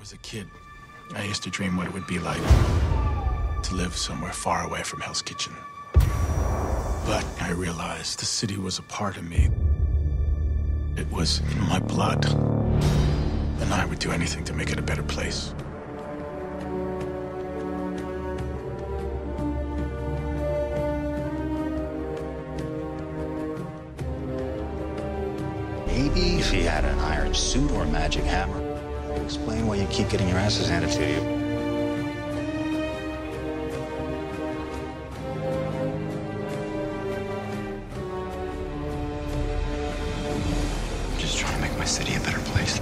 was a kid, I used to dream what it would be like to live somewhere far away from Hell's Kitchen. But I realized the city was a part of me. It was in my blood. And I would do anything to make it a better place. Maybe if he had an iron suit or a magic hammer, explain why you keep getting your asses handed to you. I'm Just trying to make my city a better place.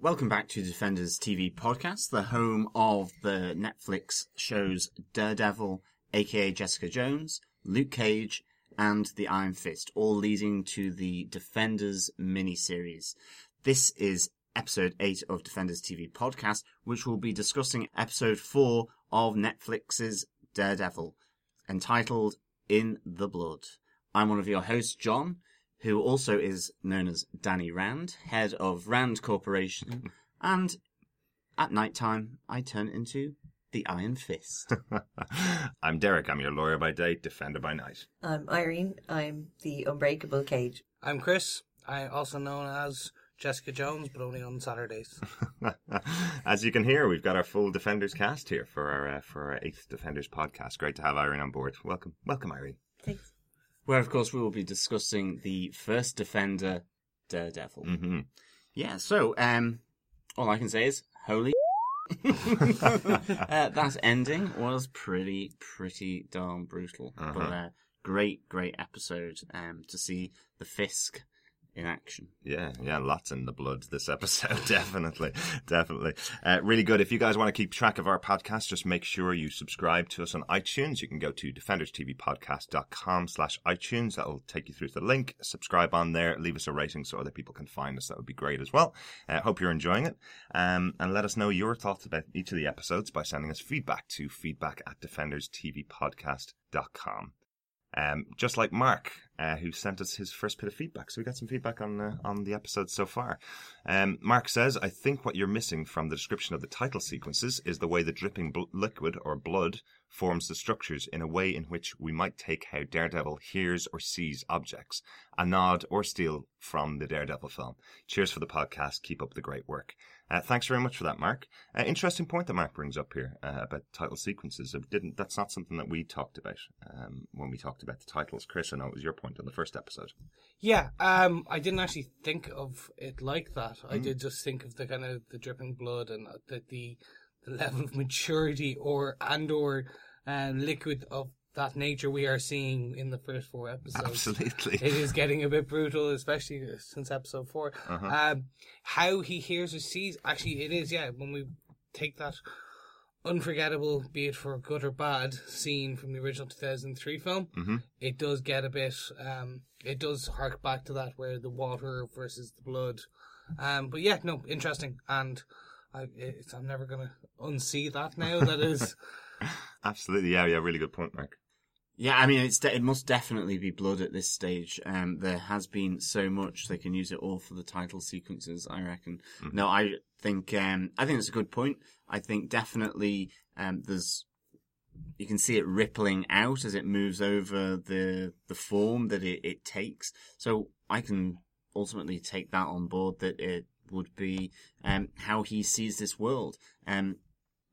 Welcome back to Defenders TV podcast, the home of the Netflix shows Daredevil, aka Jessica Jones, Luke Cage, and The Iron Fist, all leading to the Defenders miniseries. This is episode 8 of Defenders TV podcast, which will be discussing episode 4 of Netflix's Daredevil, entitled In the Blood. I'm one of your hosts, John, who also is known as Danny Rand, head of Rand Corporation, and at night time I turn into the Iron Fist. I'm Derek. I'm your lawyer by day, defender by night. I'm Irene. I'm the Unbreakable Cage. I'm Chris. I also known as Jessica Jones, but only on Saturdays. As you can hear, we've got our full Defenders cast here for our uh, for our eighth Defenders podcast. Great to have Irene on board. Welcome, welcome, Irene. Thanks. Where, of course, we will be discussing the first Defender, Daredevil. hmm Yeah, so um, all I can say is holy. uh, that ending was pretty, pretty darn brutal, but Uh-huh. uh, great, great episode um, to see the Fisk in action. Yeah, yeah, lots in the blood this episode. definitely, definitely. Uh, really good. If you guys want to keep track of our podcast, just make sure you subscribe to us on iTunes. You can go to defenderstvpodcast.com slash iTunes. That'll take you through to the link. Subscribe on there. Leave us a rating so other people can find us. That would be great as well. Uh, hope you're enjoying it. Um, and let us know your thoughts about each of the episodes by sending us feedback to feedback at defenderstvpodcast.com. Um, just like Mark, uh, who sent us his first bit of feedback. So we got some feedback on uh, on the episode so far. Um, Mark says, "I think what you're missing from the description of the title sequences is the way the dripping bl- liquid or blood forms the structures in a way in which we might take how Daredevil hears or sees objects. A nod or steal from the Daredevil film. Cheers for the podcast. Keep up the great work." Uh, thanks very much for that, Mark. Uh, interesting point that Mark brings up here uh, about title sequences. It didn't. That's not something that we talked about um, when we talked about the titles. Chris, I know it was your point on the first episode. yeah, um, I didn't actually think of it like that. I Mm. did just think of the kind of the dripping blood and the the, the level of maturity or and or um, liquid of that nature we are seeing in the first four episodes. Absolutely. It is getting a bit brutal, especially since episode 4 Uh-huh. Um, how he hears or sees, actually, it is, yeah, when we take that unforgettable, be it for good or bad, scene from the original 2003 film, hmm it does get a bit, um, it does hark back to that where the water versus the blood. Um, but yeah, no, interesting. And I, it's, I'm never going to unsee that now. That is, Absolutely. Yeah. Yeah. Really good point, Mark. Yeah, I mean, it's de- it must definitely be blood at this stage. Um, there has been so much they can use it all for the title sequences. I reckon. No, I think um, I think it's a good point. I think definitely um, there's you can see it rippling out as it moves over the the form that it, it takes. So I can ultimately take that on board that it would be um, how he sees this world. Um,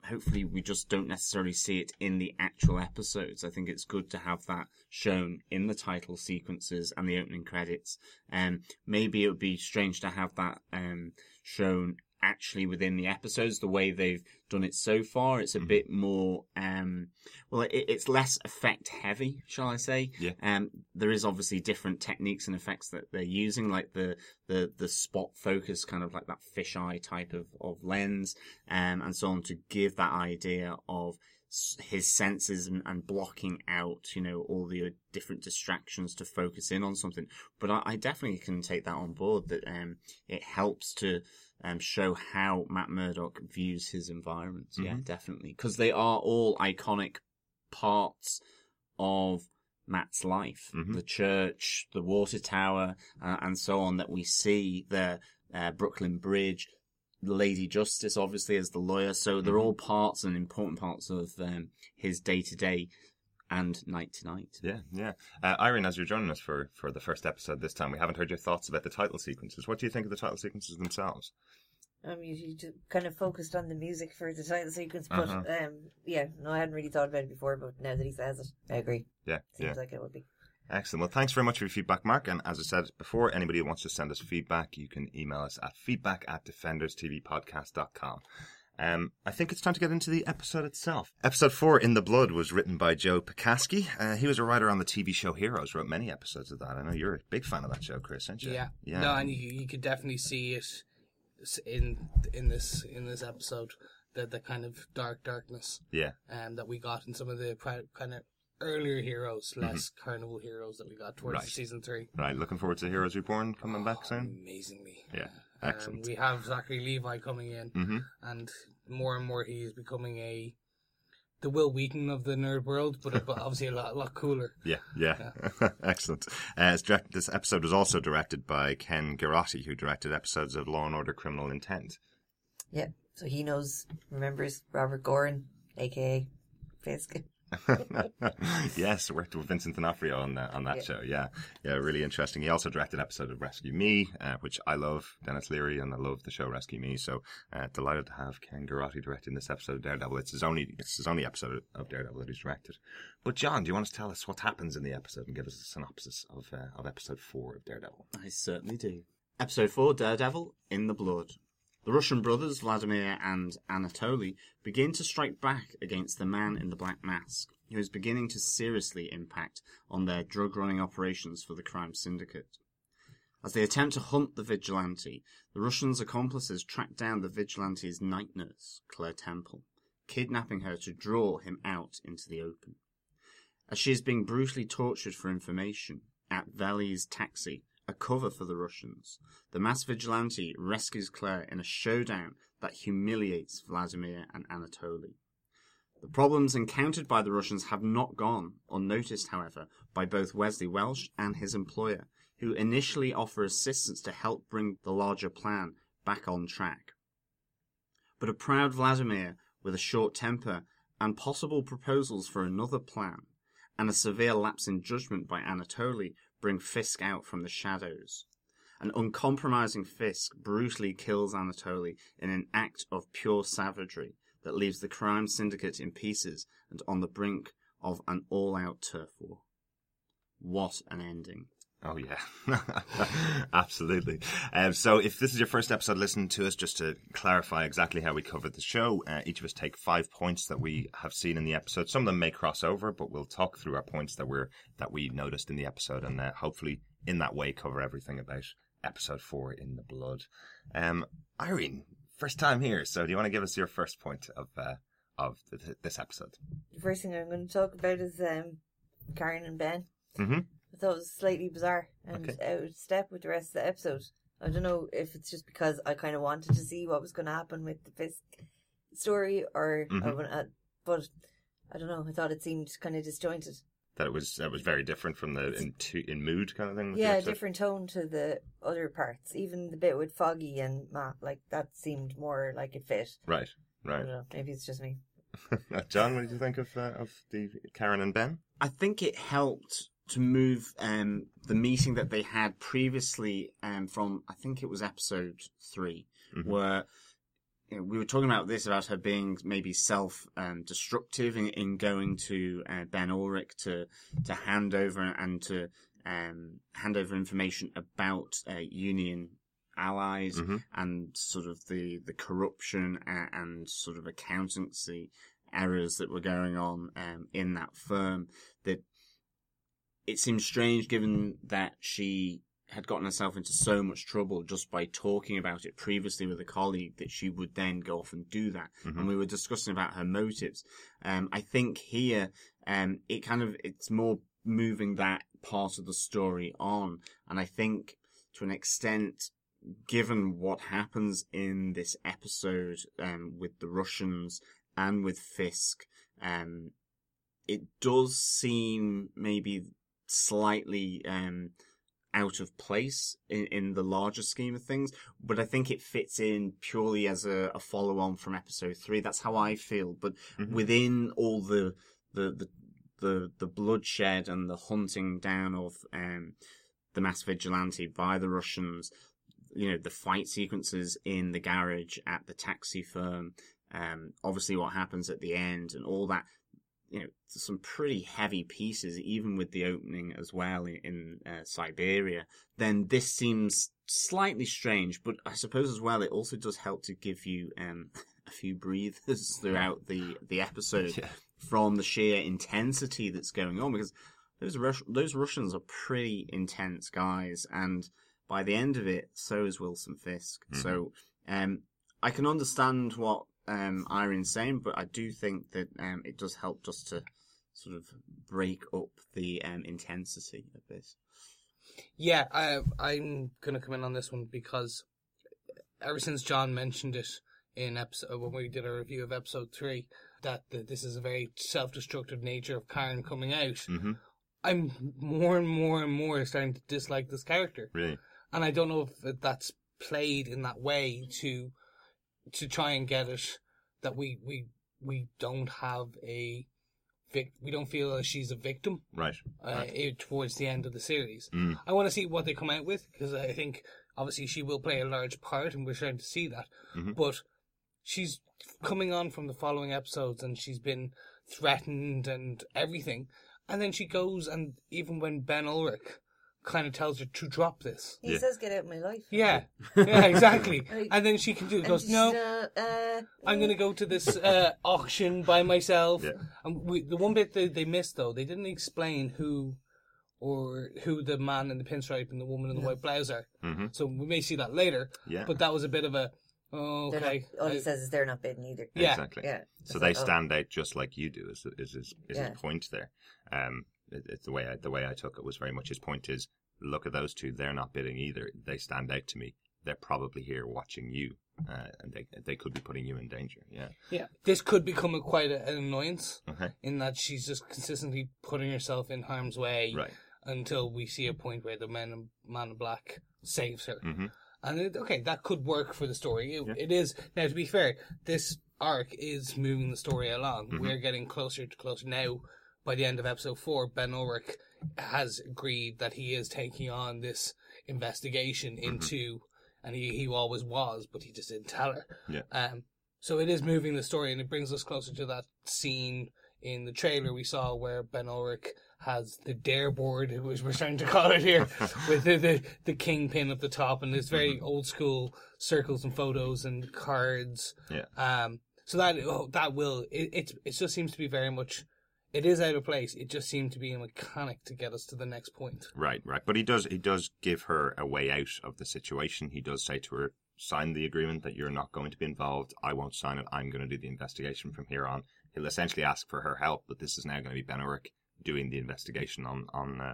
hopefully we just don't necessarily see it in the actual episodes. I think it's good to have that shown in the title sequences and the opening credits. Um, maybe it would be strange to have that um, shown actually within the episodes the way they've done it so far. It's a bit more, um, well, it, it's less effect heavy, shall I say? Yeah. Um, there is obviously different techniques and effects that they're using, like the the the spot focus, kind of like that fisheye type of of lens, um, and so on, to give that idea of his senses and, and blocking out, you know, all the different distractions to focus in on something. But I, I definitely can take that on board. That um, it helps to um, show how Matt Murdock views his environments. Yeah, definitely, because they are all iconic parts of Matt's life. Mhm. The church, the water tower, uh, and so on that we see there uh, Brooklyn Bridge, Lady Justice, obviously as the lawyer. So they're all parts and important parts of um, his day to day and night to night. Yeah, yeah. Uh, Irene, as you're joining us for, for the first episode this time, we haven't heard your thoughts about the title sequences. What do you think of the title sequences themselves? Um, you, you just kind of focused on the music for the title sequence, but Uh-huh. um, yeah, no, I hadn't really thought about it before, but now that he says it, I agree. Yeah, Seems yeah. like it would be. Excellent. Well, thanks very much for your feedback, Mark. And as I said before, anybody who wants to send us feedback, you can email us at feedback at defenderstvpodcast.com. Um, I think it's time to get into the episode itself. Episode 4, In the Blood, was written by Joe Pokaski. Uh, he was a writer on the TV show Heroes, wrote many episodes of that. I know you're a big fan of that show, Chris, aren't you? Yeah. Yeah. No, and you, you could definitely see it in in this in this episode the the kind of dark darkness yeah. um, that we got in some of the pri- kind of earlier heroes, less carnival heroes that we got towards Mm-hmm. Right. season three. Right. Looking forward to Heroes Reborn coming back soon. Amazingly. Yeah. Um, Excellent. we have Zachary Levi coming in, hmm and more and more he is becoming a the Wil Wheaton of the nerd world, but, but obviously a lot, a lot cooler. Yeah, yeah. Excellent. Uh, it's direct, this episode was also directed by Ken Girotti, who directed episodes of Law and Order Criminal Intent. Yeah, so he knows, remembers Robert Goren, aka Fisk. yes, worked with Vincent D'Onofrio on that on that Yeah. show. Yeah, yeah, really interesting. He also directed an episode of Rescue Me, uh, which I love. Denis Leary, and I love the show Rescue Me. So uh, delighted to have Ken Girotti directing this episode of Daredevil. It's his only it's his only episode of Daredevil that he's directed. But John, do you want to tell us what happens in the episode and give us a synopsis of uh, of episode four of Daredevil? I certainly do. Episode 4 Daredevil in the Blood. The Russian brothers, Vladimir and Anatoly, begin to strike back against the man in the black mask, who is beginning to seriously impact on their drug running operations for the crime syndicate. As they attempt to hunt the vigilante, the Russians' accomplices track down the vigilante's night nurse, Claire Temple, kidnapping her to draw him out into the open. As she is being brutally tortured for information at Valley's taxi, a cover for the Russians, the mass vigilante rescues Claire in a showdown that humiliates Vladimir and Anatoly. The problems encountered by the Russians have not gone unnoticed, however, by both Wesley Welsh and his employer, who initially offer assistance to help bring the larger plan back on track. But a proud Vladimir, with a short temper and possible proposals for another plan, and a severe lapse in judgment by Anatoly bring Fisk out from the shadows. An uncompromising Fisk brutally kills Anatoly in an act of pure savagery that leaves the crime syndicate in pieces and on the brink of an all-out turf war. What an ending. Oh yeah, absolutely. Um, so, if this is your first episode listening to us, just to clarify exactly how we covered the show, uh, each of us take five points that we have seen in the episode. Some of them may cross over, but we'll talk through our points that we're that we noticed in the episode, and uh, hopefully, in that way, cover everything about episode four in the blood. Um, Irene, first time here, so do you want to give us your first point of uh, of th- th- this episode? The first thing I'm going to talk about is um, Karen and Ben. Mm-hmm. I thought it was slightly bizarre and Okay. out of step with the rest of the episode. I don't know if it's just because I kind of wanted to see what was going to happen with the Fisk story, or I Mhm. wouldn't- uh, but I don't know. I thought it seemed kind of disjointed. That it was that was very different from the in, to, in mood kind of thing. Yeah, episode? different tone to the other parts. Even the bit with Foggy and Matt, like that seemed more like it fit. Right, I right. don't know. Maybe it's just me. John, what did you think of uh, of the Karen and Ben? I think it helped to move um, the meeting that they had previously um, from, I think it was episode 3 Mhm. where you know, we were talking about this about her being maybe self um, destructive in, in going to uh, Ben Ulrich to to hand over and to um, hand over information about uh, Union allies Mhm. and sort of the the corruption and, and sort of accountancy errors that were going on um, in that firm. That it seems strange, given that she had gotten herself into so much trouble just by talking about it previously with a colleague, that she would then go off and do that. Mhm. And we were discussing about her motives. Um, I think here, um, it kind of it's more moving that part of the story on, and I think to an extent given what happens in this episode um, with the Russians and with Fisk, um, it does seem maybe slightly um, out of place in, in the larger scheme of things, but I think it fits in purely as a, a follow on from episode three. That's how I feel. But within all the, the, the, the, the bloodshed and the hunting down of, um, the mass vigilante by the Russians, you know, the fight sequences in the garage at the taxi firm, um, obviously what happens at the end and all that, you know, some pretty heavy pieces, even with the opening as well in, uh, Siberia, then this seems slightly strange, but I suppose as well it also does help to give you um, a few breathers throughout the, the episode Yeah. from the sheer intensity that's going on because those Rus- those Russians are pretty intense guys, and by the end of it, so is Wilson Fisk. So, um, I can understand what um Irene's saying, but I do think that um it does help just to sort of break up the um intensity of this. Yeah, I, I'm going to come in on this one because ever since John mentioned it in episode when we did a review of episode three, that the, this is a very self-destructive nature of Karen coming out. hmm I'm more and more and more starting to dislike this character, Really? and I don't know if that's played in that way to to try and get it that we we we don't have a vic- we don't feel that she's a victim Right. uh, eh, towards the end of the series. Mm. I want to see what they come out with because I think obviously she will play a large part, and we're starting to see that. Mhm. But she's coming on from the following episodes, and she's been threatened and everything. And then she goes, and even when Ben Ulrich kind of tells her to drop this, He Yeah. says, "Get out of my life." yeah, yeah, exactly. Like- and then she can do And goes, she's, no, uh, uh, I'm going to go to this uh, auction by myself. Yeah. And we, the one bit that they missed though, they didn't explain who or who the man in the pinstripe and the woman in the white blouse are. Mhm. So we may see that later. Yeah. But that was a bit of a oh, they're okay. Not, all he I- says is they're not bidding either. Yeah. Exactly. Yeah. So It's they like, oh. stand out just like you do. Is is is, is Yeah. his point there? Um, it, it's the way I, the way I took it was very much his point is look at those two. They're not bidding either. They stand out to me. They're probably here watching you, uh, and they they could be putting you in danger. Yeah. yeah. This could become a, quite a, an annoyance Okay. in that she's just consistently putting herself in harm's way Right. until we see a point where the man in, man in black saves her. Mhm. And it, okay, that could work for the story. It, Yeah. it is now. To be fair, this arc is moving the story along. Mhm. We're getting closer to closer now. By the end of episode four, Ben Ulrich has agreed that he is taking on this investigation Mm-hmm. into, and he, he always was, but he just didn't tell her. Yeah. Um. So it is moving the story, and it brings us closer to that scene in the trailer we saw where Ben Ulrich has the dare board, which we're trying to call it here, with the, the, the kingpin at the top, and it's very old school circles and photos and cards. Yeah. Um. So that oh, that will it, it it just seems to be very much. It is out of place. It just seemed to be a mechanic to get us to the next point. Right, right. But he does he does give her a way out of the situation. He does say to her, sign the agreement that you're not going to be involved. I won't sign it. I'm going to do the investigation from here on. He'll essentially ask for her help, but this is now going to be Ben doing the investigation on on uh,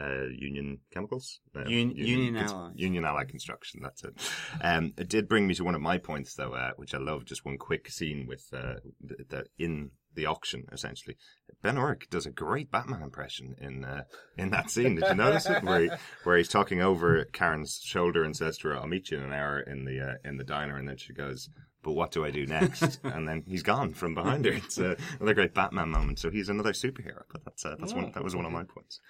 uh, Union Chemicals, uh, Un- Union Cons- Allies. Union Ally Construction. That's it. Um, it did bring me to one of my points, though, uh, which I love. Just one quick scene with uh, the, the in the auction, essentially. Ben Urich does a great Batman impression in uh, in that scene. Did you notice it? Where, he, where he's talking over Karen's shoulder and says to her, "I'll meet you in an hour in the uh, in the diner," and then she goes. But what do I do next? and then he's gone from behind her. It's uh, another great Batman moment. So he's another superhero. But that's uh, that's one that was one of my points.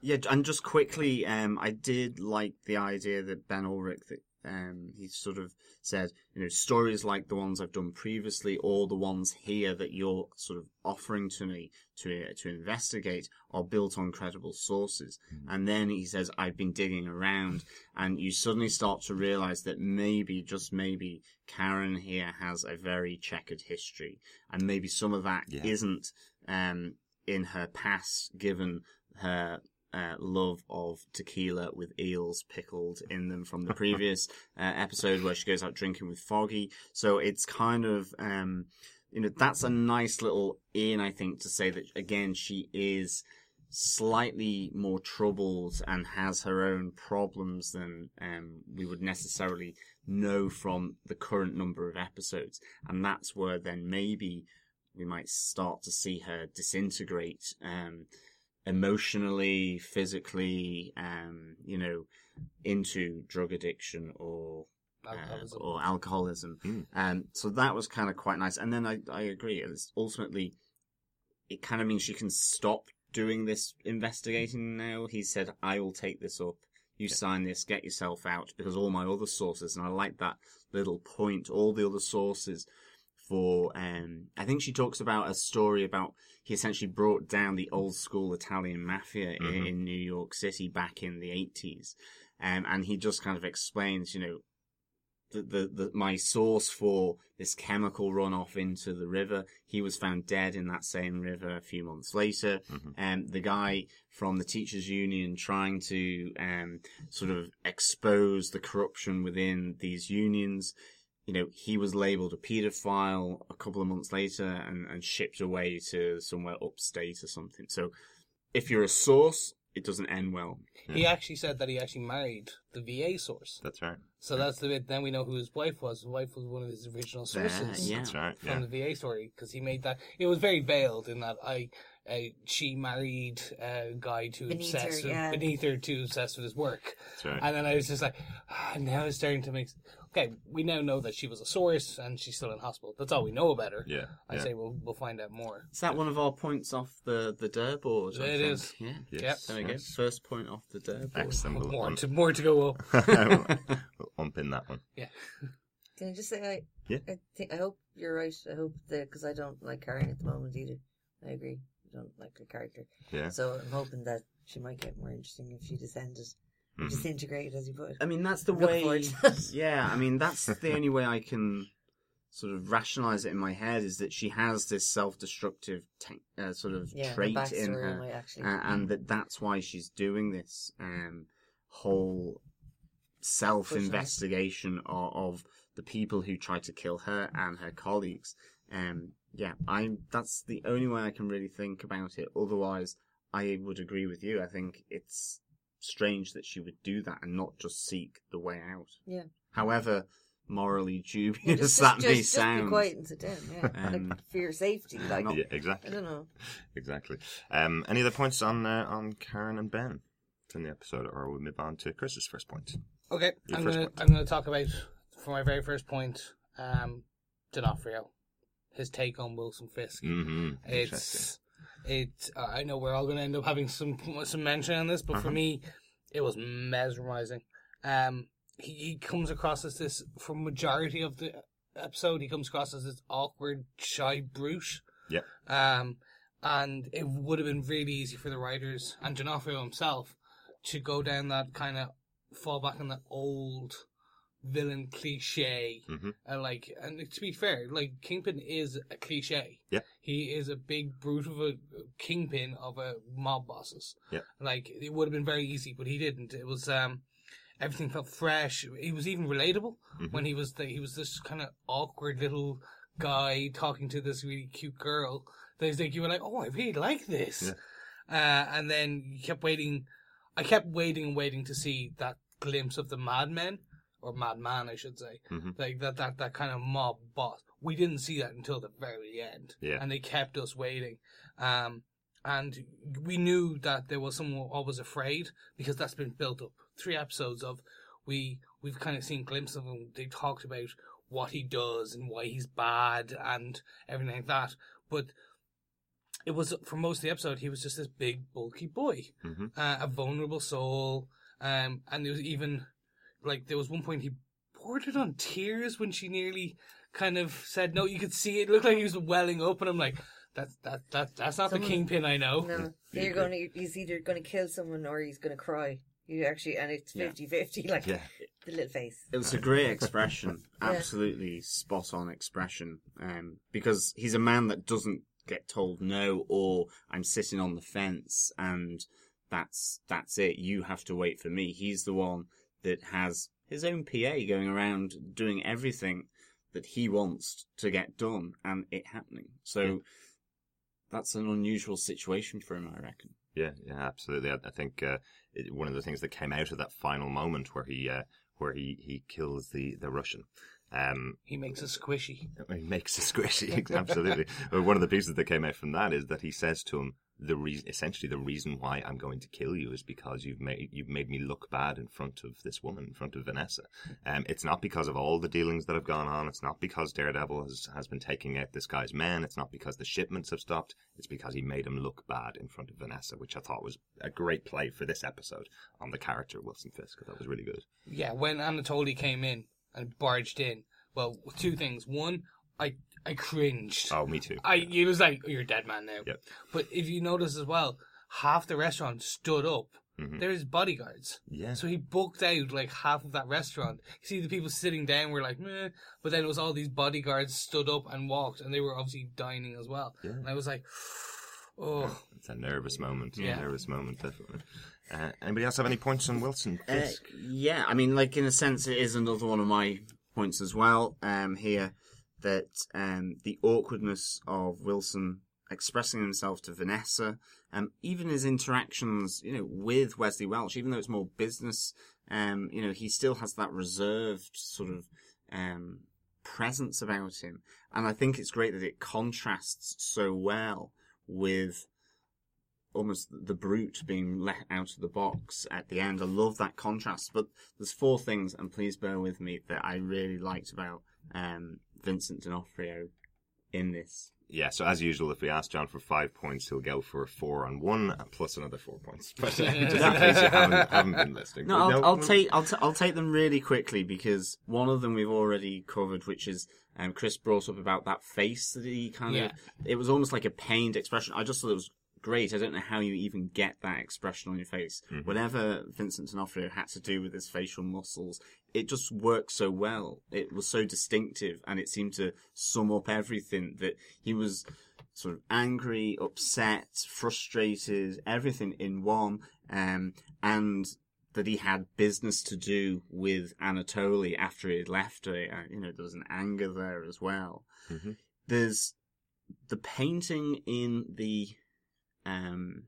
Yeah, and just quickly, um, I did like the idea that Ben Ulrich that um, he sort of said, you know, stories like the ones I've done previously, or the ones here that you're sort of offering to me to to investigate, are built on credible sources. And then he says, I've been digging around, and you suddenly start to realize that maybe, just maybe, Karen here has a very checkered history, and maybe some of that Yeah. not um, in her past, given her uh, love of tequila with eels pickled in them from the previous uh, episode where she goes out drinking with Foggy. So it's kind of, um, you know, that's a nice little in, I think, to say that again she is slightly more troubled and has her own problems than um, we would necessarily know from the current number of episodes, and that's where then maybe we might start to see her disintegrate. Um, emotionally, physically, um, you know, into drug addiction or uh, or alcoholism. Mm. Um, so that was kind of quite nice. And then I, I agree. It's ultimately, it kind of means she can stop doing this investigating now. He said, I will take this up. You sign this, get yourself out, because all my other sources, and I like that little point, all the other sources for, um, I think she talks about a story about he essentially brought down the old school Italian mafia in, Mhm. in New York City back in the 80s. Um, and he just kind of explains, you know, the, the, the my source for this chemical runoff into the river. He was found dead in that same river a few months later. Mhm. Um, the guy from the teachers union trying to um, sort of expose the corruption within these unions. You know, he was labeled a paedophile a couple of months later and, and shipped away to somewhere upstate or something. So, if you're a source, it doesn't end well. He actually said that he actually married the VA source. That's right. So that's the bit. Then we know who his wife was. His wife was one of his original There, sources yeah. That's right. from Yeah. the VA story because he made that. It was very veiled in that I, uh, she married a guy to Beneath obsess her, with, beneath her to obsess with his work. That's right. And then I was just like, ah, now it's starting to make. Okay, we now know that she was a source and she's still in hospital. That's all we know about her. Yeah. I yeah. say we'll we'll find out more. Is that one of our points off the the DIR board? I It think? is. Yeah. Yes, Yep. There we go. yes. First point off the DIR board. Excellent. We'll, More un- to more to go up. we'll unpin that one. Yeah. Can I just say I? Yeah. I think I hope you're right. I hope that because I don't like Karen at the moment either. I agree. I don't like her character. Yeah. So I'm hoping that she might get more interesting if she descended, Mhm. disintegrated, as you put it. I mean, that's the Look way. forward to that. yeah, I mean, that's the only way I can sort of rationalize it in my head is that she has this self-destructive te- uh, sort of Yeah, her trait in her, might actually. uh, and that that's why she's doing this um, whole self-investigation of, of the people who tried to kill her and her colleagues. Um, yeah, I that's the only way I can really think about it. Otherwise, I would agree with you. I think it's strange that she would do that and not just seek the way out. Yeah. However morally Yeah, dubious just, that just, may just, just be sound. quiet and sit down. Yeah, Um, like for your safety. Like not- Yeah, I exactly. don't know. Exactly. Um, any other points on uh, on Karen and Ben from the episode, or we'll move on to Chris's first point? Okay, Your I'm gonna. I'm gonna talk about for my very first point, um, D'Onofrio, his take on Wilson Fisk. Mm-hmm. It's it's. Uh, I know we're all going to end up having some some mention on this, but for Uh-huh. me, it was mesmerizing. Um, he, he comes across as this for majority of the episode. He comes across as this awkward, shy brute. Yeah. Um, and it would have been really easy for the writers and D'Onofrio himself to go down that kind of fall back on that old villain cliche. Mhm. and like and to be fair like kingpin is a cliche. Yeah. he is a big brute of a kingpin of a mob bosses. Yeah. like it would have been very easy but he didn't. It was um everything felt fresh. He was even relatable Mhm. when he was the, he was this kind of awkward little guy talking to this really cute girl. There's like you were like oh i really like this. Uh, and then you kept waiting i kept waiting and waiting to see that glimpse of the madmen or madman i should say. Mhm. like that, that that kind of mob boss. We didn't see that until the very end. Yeah. and they kept us waiting. Um and we knew that there was someone always afraid because that's been built up. Three episodes of we we've kind of seen glimpses of him. They talked about what he does and why he's bad and everything like that. But it was for most of the episode he was just this big bulky boy. Mhm. uh, a vulnerable soul. Um and there was even like there was one point he bordered on tears when she nearly kind of said no you could see it, it looked like he was welling up and i'm like that's that that that's not Someone- the kingpin i know No, You you're going to. He's either going to kill someone or he's going to cry. You actually, and it's Yeah. 50-50, Like Yeah. the little face. It was a great expression, Yeah. absolutely spot on expression. Um, because he's a man that doesn't get told no, or I'm sitting on the fence, and that's that's it. You have to wait for me. He's the one that has his own PA going around doing everything that he wants to get done, and it happening. So Yeah. that's an unusual situation for him, I reckon. Yeah, yeah, absolutely. I, I think uh, it, one of the things that came out of that final moment where he uh, where he, he kills the, the Russian Um, He makes a squishy. It makes a squishy, absolutely. One of the pieces that came out from that is that he says to him, "The reason, essentially, the reason why I'm going to kill you is because you've made you've made me look bad in front of this woman, in front of Vanessa. Um, it's not because of all the dealings that have gone on. It's not because Daredevil has has been taking out this guy's men. It's not because the shipments have stopped. It's because he made him look bad in front of Vanessa, which I thought was a great play for this episode on the character Wilson Fisk. Thought was really good. Yeah, when Anatoly came in and barged in, well, two things. One, I I cringed. Oh, me too. I he was like, "You're a dead man now." Yep. But if you notice as well, half the restaurant stood up. Mhm. There's bodyguards. Yeah. So he booked out like half of that restaurant. You see the people sitting down were like, meh. But then it was all these bodyguards stood up and walked, and they were obviously dining as well. Yeah. And I was like, oh, It's a nervous moment. Yeah. A nervous moment, definitely. Uh, anybody else have any points on Wilson Uh, yeah, I mean, like in a sense, it is another one of my points as well. Um, here that um the awkwardness of Wilson expressing himself to Vanessa, um, even his interactions, you know, with Wesley Welch, even though it's more business, um, you know, he still has that reserved sort of um presence about him, and I think it's great that it contrasts so well with almost the brute being let out of the box at the end. I love that contrast. But there's four things, and please bear with me, that I really liked about um, Vincent D'Onofrio in this. Yeah, so as usual, if we ask John for five points, he'll go for a four on one plus another four points. But uh, just in case you haven't, haven't been listening. No, I'll, I'll no- take I'll, t- I'll take them really quickly because one of them we've already covered, which is um, Chris brought up about that face that he kind Yeah. of. It was almost like a pained expression. I just thought it was great. I don't know how you even get that expression on your face. Whatever Vincent D'Onofrio had to do with his facial muscles, it just worked so well. It was so distinctive, and it seemed to sum up everything that he was sort of angry, upset, frustrated, everything in one, um, and that he had business to do with Anatoly after he had left her. Uh, You know, there was an anger there as well. Mhm. There's the painting in the um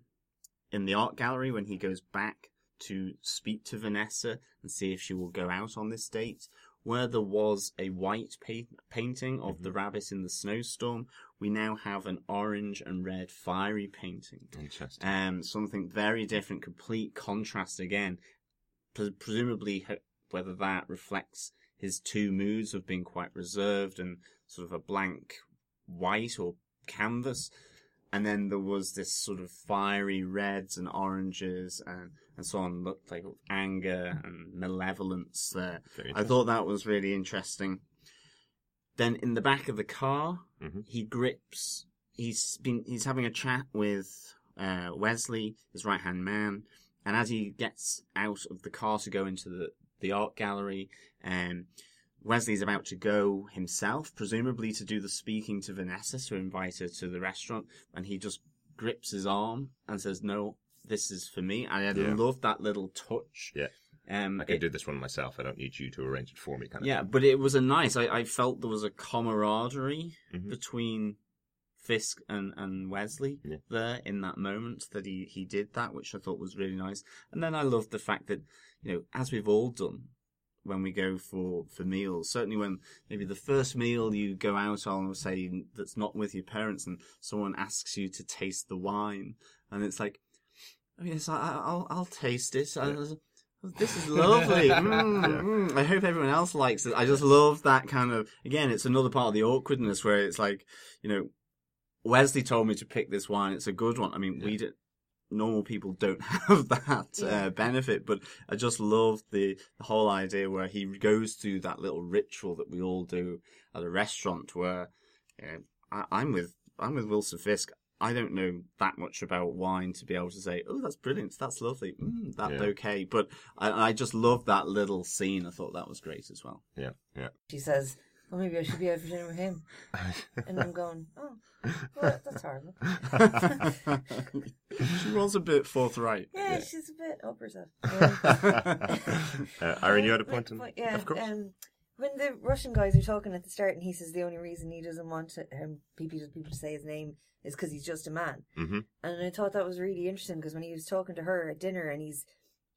in the art gallery when he goes back to speak to Vanessa and see if she will go out on this date. Where there was a white pa- painting of the rabbit in the snowstorm, we now have an orange and red fiery painting. Interesting. Um, something very different, complete contrast again. Pre- presumably, whether that reflects his two moods of being quite reserved and sort of a blank white or canvas. And then there was this sort of fiery reds and oranges and, and so on, looked like anger and malevolence there. I thought that was really interesting. Then in the back of the car, Mhm. he grips. He's been. He's having a chat with uh, Wesley, his right hand man, and as he gets out of the car to go into the the art gallery, um, Wesley's about to go himself, presumably to do the speaking to Vanessa to invite her to the restaurant, and he just grips his arm and says, "No, this is for me." And I Yeah. love that little touch. Yeah. Um, I can it- do this one myself. I don't need you to arrange it for me. Kind of yeah, thing. but it was a nice. I, I felt there was a camaraderie Mhm. between Fisk and, and Wesley Yeah. there in that moment that he, he did that, which I thought was really nice. And then I loved the fact that, you know, as we've all done when we go for, for meals, certainly when maybe the first meal you go out on, say, that's not with your parents and someone asks you to taste the wine, and it's like, oh yes, I, I- I'll, I'll taste it. I- this is lovely. Mm, mm. I hope everyone else likes it. I just love that kind of. Again, it's another part of the awkwardness where it's like, you know, Wesley told me to pick this wine. It's a good one. I mean, we did, normal people don't have that Yeah. uh, benefit, but I just love the, the whole idea where he goes through that little ritual that we all do at a restaurant where you know, I, I'm with I'm with Wilson Fisk. I don't know that much about wine to be able to say, "Oh, that's brilliant. That's lovely. Mm, that's Yeah. okay." But I, I just love that little scene. I thought that was great as well. yeah, yeah. She says, well, maybe I should be out for dinner with him. And I'm going, oh, well, that's horrible. she was a bit forthright. Yeah, she's a bit up herself. Um, uh, Irene, you had a Wait, point. On... yeah, of course. Um, when the Russian guys are talking at the start, and he says the only reason he doesn't want to, um, people people to say his name is because he's just a man. hmm And I thought that was really interesting because when he was talking to her at dinner, and he's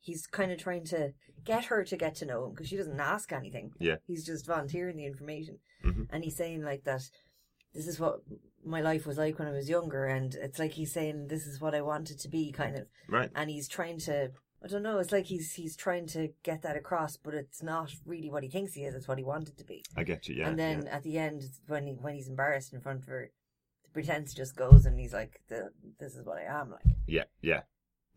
he's kind of trying to get her to get to know him because she doesn't ask anything. Yeah. He's just volunteering the information. Mhm. And he's saying like that this is what my life was like when I was younger and it's like he's saying this is what I wanted to be kind of Right. and he's trying to I don't know, it's like he's he's trying to get that across, but it's not really what he thinks he is, it's what he wanted to be. I get you. Yeah. and then yeah. at the end when he when he's embarrassed in front of her, the pretense just goes and he's like, the, This is what I am like. yeah, yeah,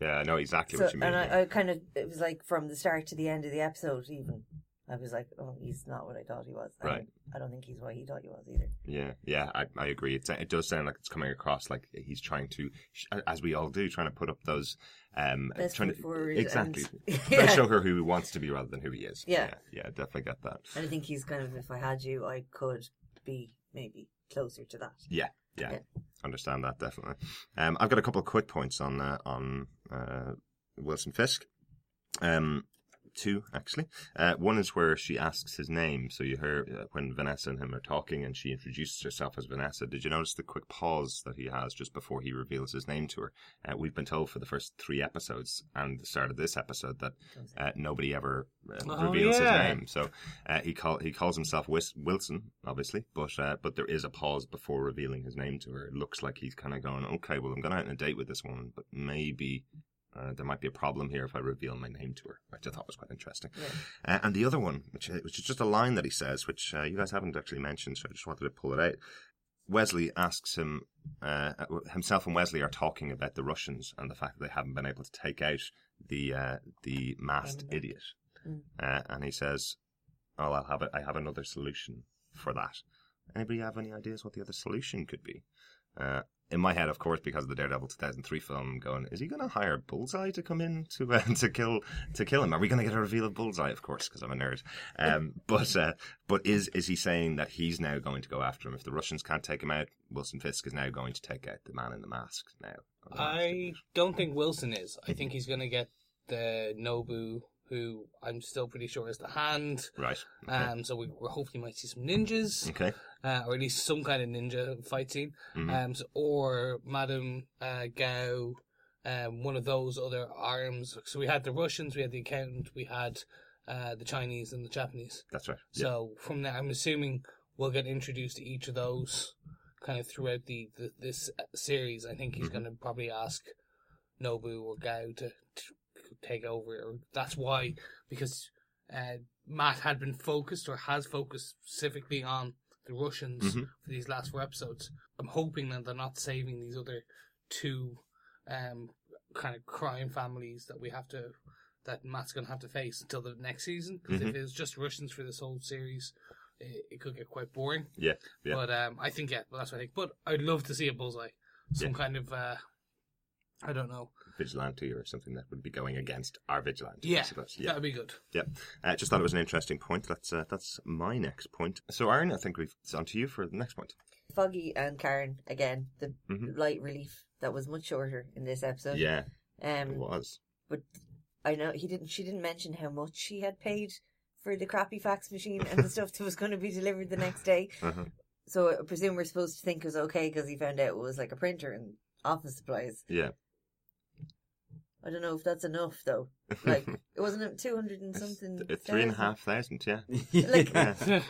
yeah. I know exactly So, what you mean. and. I, I kind of, it was like from the start to the end of the episode, even, I was like, oh, he's not what I thought he was. And Right. I don't think he's what he thought he was either. Yeah, yeah, I, I agree. It's, it does sound like it's coming across like he's trying to, as we all do, trying to put up those, um, Best trying to exactly, and- Yeah. show her who he wants to be rather than who he is. Yeah. yeah, yeah, definitely get that. And I think he's kind of, if I had you, I could be maybe closer to that. Yeah, yeah, Yeah. understand that definitely. Um, I've got a couple of quick points on uh, on uh, Wilson Fisk. Um, two actually. Uh, one is where she asks his name. So you hear uh, when Vanessa and him are talking, and she introduces herself as Vanessa. Did you notice the quick pause that he has just before he reveals his name to her? Uh, we've been told for the first three episodes and the start of this episode that uh, nobody ever uh, Oh, reveals yeah. his name. So uh, he call he calls himself Wis- Wilson, obviously, but uh, but there is a pause before revealing his name to her. It looks like he's kind of going, okay, well, I'm going out on a date with this woman, but maybe. Uh, there might be a problem here if I reveal my name to her, which I thought was quite interesting. Uh, and the other one, which, uh, which is just a line that he says, which uh, you guys haven't actually mentioned, so I just wanted to pull it out. Wesley asks him, uh, himself and Wesley are talking about the Russians and the fact that they haven't been able to take out the uh, the masked idiot, Mm. uh, and he says, "Oh, I'll have it. I have another solution for that." Anybody have any ideas what the other solution could be? Uh, in my head, of course, because of the Daredevil 2003 film, going, is he going to hire Bullseye to come in to uh, to kill to kill him? Are we going to get a reveal of Bullseye? Of course, because I'm a nerd. Um, but uh, but is is he saying that he's now going to go after him if the Russians can't take him out? Wilson Fisk is now going to take out the man in the mask. Now, I don't think Wilson is. I think he's going to get the Nobu, who I'm still pretty sure is the hand. right. Okay. Um, so we, we hopefully might see some ninjas, okay. uh, or at least some kind of ninja fight scene. Mhm. Um, so, or Madame uh, Gao, um, one of those other arms. So we had the Russians, we had the accountant, we had uh, the Chinese and the Japanese. That's right. Yeah. So from there, I'm assuming we'll get introduced to each of those kind of throughout the, the this series. I think he's Mhm. going to probably ask Nobu or Gao to, to take over. Or that's why because uh, Matt had been focused or has focused specifically on the Russians Mhm. for these last four episodes. I'm hoping that they're not saving these other two um, kind of crime families that we have to that Matt's going to have to face until the next season. Because if Mhm. it was just Russians for this whole series, it, it could get quite boring. Yeah. Yeah. But um, I think yeah, well, that's what I think. But I'd love to see a bullseye, some Yeah. kind of uh, I don't know. Vigilante or something that would be going against our vigilante. Yeah, yeah. that'd be good. Yeah, uh, just thought it was an interesting point. That's uh, that's my next point. So, Irene, I think we've it's on to you for the next point. Foggy and Karen, again, the Mhm. light relief that was much shorter in this episode. Yeah, it Um, was. but I know he didn't. She didn't mention how much she had paid for the crappy fax machine and the stuff that was going to be delivered the next day. Uh-huh. So I presume we're supposed to think it was okay because he found out it was like a printer and office supplies. Yeah, I don't know if that's enough though. Like it wasn't two hundred and something. Th- three and a half thousand. Yeah, Like- Yeah.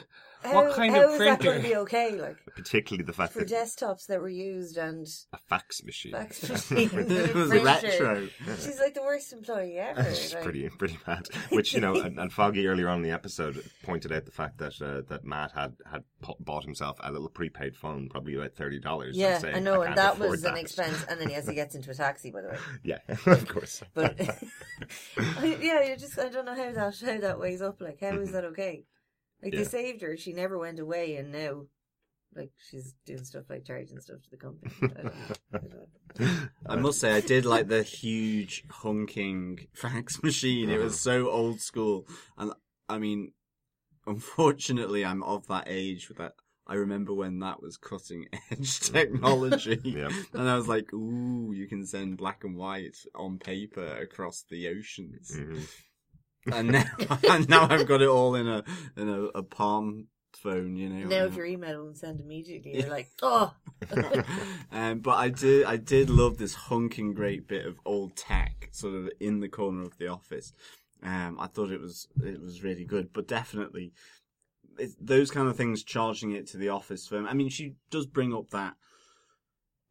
How, what kind how of is that going printer? to be okay? Like particularly the fact for that desktops that were used and a fax machine. fax machine. it was printer. retro. She's like the worst employee ever. It's like- pretty pretty bad. Which you know, and, and Foggy earlier on in the episode pointed out the fact that uh, that Matt had had po- bought himself a little prepaid phone, probably about thirty dollars. Yeah, I know, and that was an expense. And then yes, he gets into a taxi, by the way. Yeah, of course. But I, yeah, you just I don't know how that how that weighs up. Like, how is that okay? Like Yeah. they saved her, she never went away, and now, like she's doing stuff like charging stuff to the company. I don't. I don't. I must say, I did like the huge honking fax machine. It was oh. so old school, and I mean, unfortunately, I'm of that age with that I remember when that was cutting edge technology. Yeah. And I was like, "Ooh, you can send black and white on paper across the oceans." Mhm. And now, and now I've got it all in a in a, a palm phone, you know. Now, if your email won't send immediately, you're like, oh, um, but I did, I did love this hunking great bit of old tech, sort of in the corner of the office. Um, I thought it was, it was really good, but definitely it, those kind of things, charging it to the office firm. I mean, she does bring up that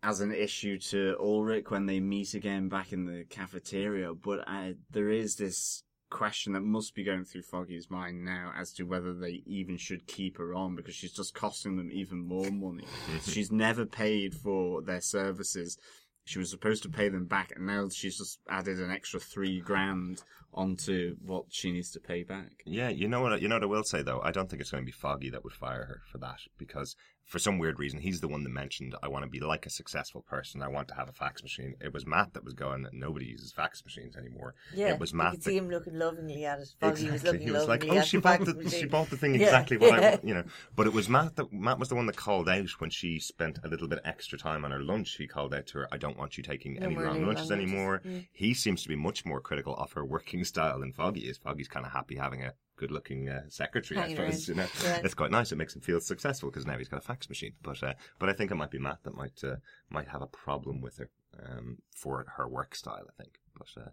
as an issue to Ulrich when they meet again back in the cafeteria, but uh, there is this question that must be going through Foggy's mind now as to whether they even should keep her on because she's just costing them even more money. she's never paid for their services. She was supposed to pay them back, and now she's just added an extra three grand onto what she needs to pay back. Yeah, you know what? You know what I will say though. I don't think it's going to be Foggy that would fire her for that because for some weird reason he's the one that mentioned I want to be like a successful person. I want to have a fax machine. It was Matt that was going. Nobody uses fax machines anymore. yeah. it was you Matt. could that- see him looking lovingly at it. Foggy was Exactly. looking He was like, "Oh, at she the bought fax the machine. she bought the thing Yeah. exactly what I want," you know. But it was Matt that Matt was the one that called out when she spent a little bit extra time on her lunch. He called out to her, "I don't want you taking No any more long long lunches lunches." anymore." Mm. He seems to be much more critical of her working style than Foggy is. Foggy's kind of happy having a good-looking uh, secretary. Hanging I suppose around. you know, Yeah. it's quite nice. It makes him feel successful because now he's got a fax machine. But uh, but I think it might be Matt that might uh, might have a problem with her um, for her work style. I think. But uh,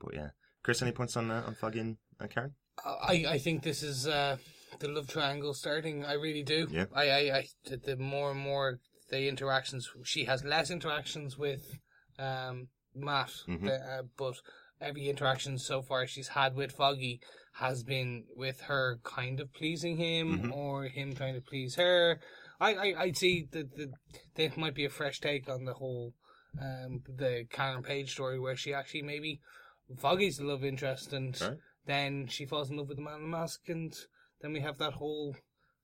but yeah, Chris, any points on uh, on Foggy and uh, Karen? I, I think this is uh, the love triangle starting. I really do. Yeah. I, I, I the- the more and more the interactions, she has less interactions with um, Matt, Mhm. the, uh, but every interaction so far she's had with Foggy has been with her kind of pleasing him Mhm. or him trying to please her. I, I, I'd see that the, there might be a fresh take on the whole um, the Karen Page story where she actually maybe Foggy's the love interest and Right. then she falls in love with the man in the mask and then we have that whole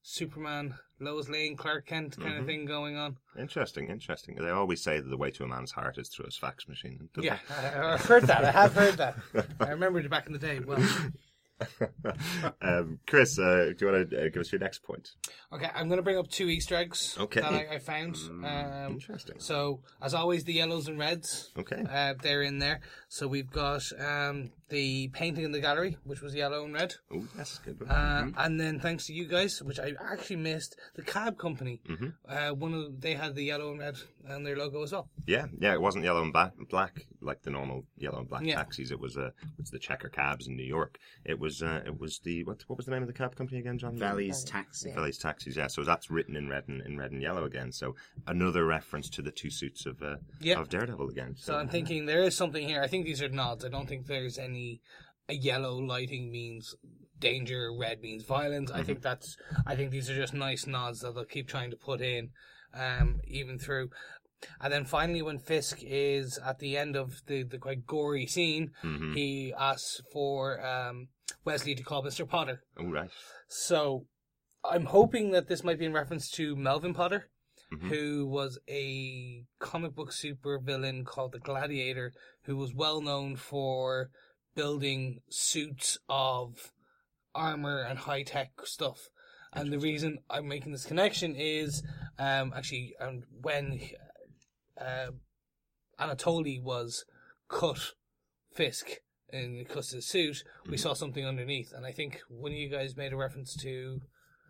Superman, Lois Lane, Clark Kent kind Mhm. of thing going on. Interesting, interesting. They always say that the way to a man's heart is through his fax machine. Yeah. I, I've heard that. I have heard that. I remember it back in the day. Well, um, Chris, uh, do you want to uh, give us your next point? okay, I'm going to bring up two Easter eggs Okay. that I, I found. Mm, Um, interesting. so, as always, the yellows and reds. Okay. Uh, they're in there. So we've got um, the painting in the gallery, which was yellow and red. Oh, that's good one. Uh, And then thanks to you guys, which I actually missed, the cab company. Mhm. Uh, one of they had the yellow and red and their logo as well. yeah, yeah. It wasn't yellow and black, black like the normal yellow and black Yeah. taxis. It was uh, it's the checker cabs in New York. It was uh, it was the what what was the name of the cab company again, John? Valley's Taxi. Yeah. Valley's taxis. Yeah, so that's written in red and in red and yellow again. So another reference to the two suits of uh, Yeah. of Daredevil again. So I'm thinking there is something here. I think these are nods. I don't think there's any. A yellow lighting means danger. Red means violence. I think that's. I think these are just nice nods that they'll keep trying to put in, um, even through. And then finally, when Fisk is at the end of the, the quite gory scene, Mhm. he asks for um, Wesley to call Mr. Potter. Oh right. So I'm hoping that this might be in reference to Melvin Potter, Mhm. who was a comic book super villain called the Gladiator, who was well known for building suits of armor and high tech stuff. And the reason I'm making this connection is um, actually um, when uh, Anatoly was cut Fisk in Custer's suit, we saw something underneath. And I think one of you guys made a reference to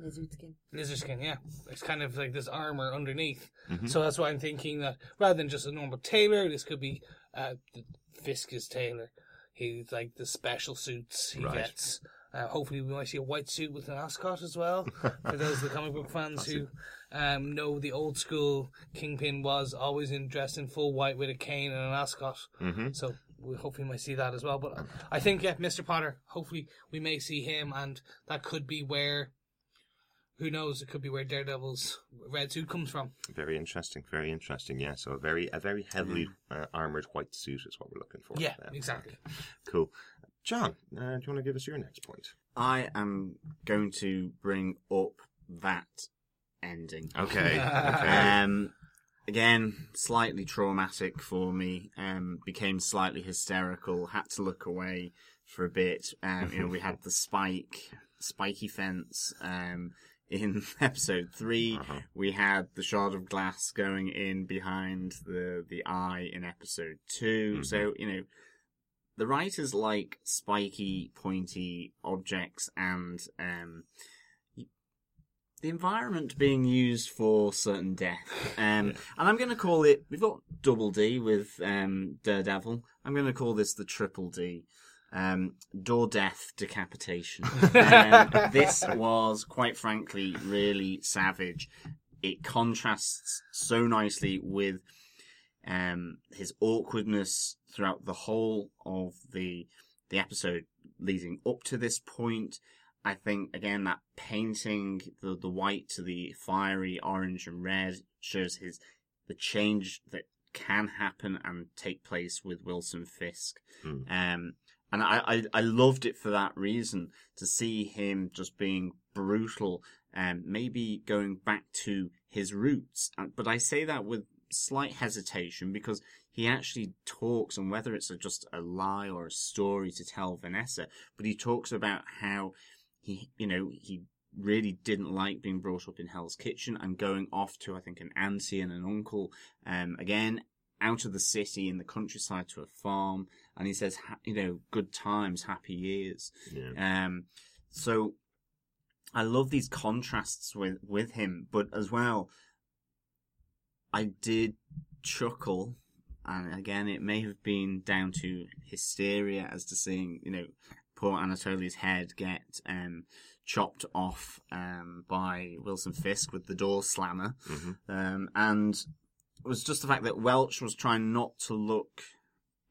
Lizard skin. lizard skin, yeah. It's kind of like this armor underneath. Mhm. So that's why I'm thinking that rather than just a normal tailor, this could be uh, the Fisk's tailor. He's like the special suits he Right. gets. Uh, hopefully, we might see a white suit with an ascot as well. For those of the comic book fans who um, know the old school Kingpin was always in dressed in full white with a cane and an ascot. Mhm. So we hopefully might see that as well. But I think yeah, Mr. Potter. Hopefully, we may see him, and that could be where. Who knows? It could be where Daredevil's red suit comes from. Very interesting. Very interesting. Yeah. So a very a very heavily uh, armored white suit is what we're looking for. Yeah, Um, exactly. Cool. John, uh, do you want to give us your next point? I am going to bring up that ending. Okay. Um, again, slightly traumatic for me. Um, became slightly hysterical. Had to look away for a bit. Um, you know, we had the spike, spiky fence. Um, in episode 3 Uh-huh. we had the shard of glass going in behind the the eye in episode 2 Mm-hmm. So you know, the writers like spiky, pointy objects, and um, the environment being used for certain death. Um, And I'm going to call it, we've got double D with um, Daredevil. I'm going to call this the triple D. Um, door death decapitation. um, this was, quite frankly, really savage. It contrasts so nicely with um, his awkwardness throughout the whole of the the episode leading up to this point. I think again that painting the the white to the fiery orange and red shows his the change that can happen and take place with Wilson Fisk. Mm. Um, and I, I, I loved it for that reason to see him just being brutal and maybe going back to his roots. But I say that with slight hesitation because he actually talks, and whether it's a, just a lie or a story to tell Vanessa, but he talks about how he, you know, he really didn't like being brought up in Hell's Kitchen and going off to, I think, an auntie and an uncle, um, again, out of the city in the countryside to a farm. And he says, ha- you know, good times, happy years. Yeah. Um, so I love these contrasts with, with him, but as well, I did chuckle, and again, it may have been down to hysteria as to seeing, you know, poor Anatoly's head get um, chopped off um, by Wilson Fisk with the door slammer, Mhm. um, and it was just the fact that Welch was trying not to look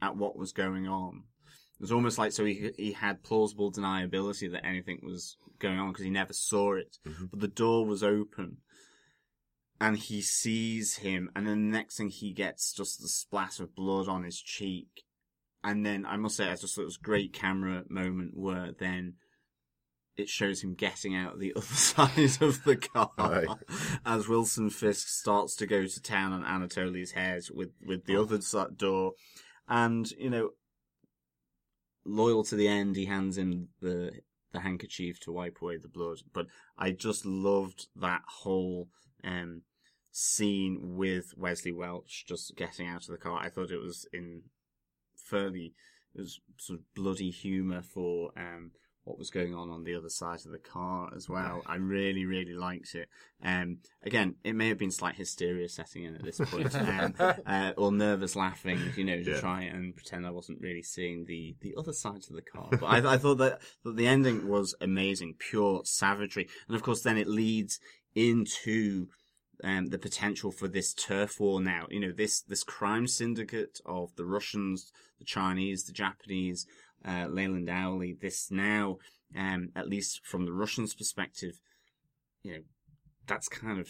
at what was going on. It was almost like so he he had plausible deniability that anything was going on because he never saw it, Mhm. but the door was open, and he sees him, and then the next thing he gets just the splat of blood on his cheek, and then I must say I just thought it was a great camera moment where then it shows him getting out the other side of the car as Wilson Fisk starts to go to town on Anatoly's head with with the other side door, and you know, loyal to the end, he hands him the the handkerchief to wipe away the blood. But I just loved that whole um, scene with Wesley Welch just getting out of the car. I thought it was in fairly sort of bloody humour for um, what was going on on the other side of the car as well. I really, really liked it. Um, again, it may have been slight hysteria setting in at this point, um, uh, or nervous laughing, you know, to Yeah. try and pretend I wasn't really seeing the, the other side of the car. But I, I thought that, that the ending was amazing, pure savagery. And of course, then it leads into um, the potential for this turf war now. You know, this, this crime syndicate of the Russians, the Chinese, the Japanese, uh, Leland Owlsley, this now, um, at least from the Russians' perspective, you know, that's kind of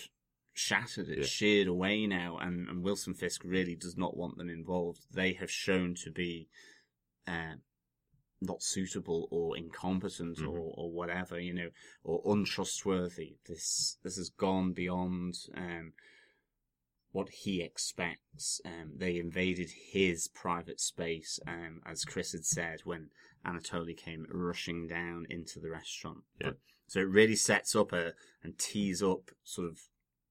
shattered. It's Yeah. sheared away now, and, and Wilson Fisk really does not want them involved. They have shown to be uh, not suitable or incompetent Mhm. or, or whatever, you know, or untrustworthy. This this has gone beyond um, what he expects. Um, they invaded his private space, um, as Chris had said when Anatoly came rushing down into the restaurant. Yeah. But- so it really sets up a and tees up sort of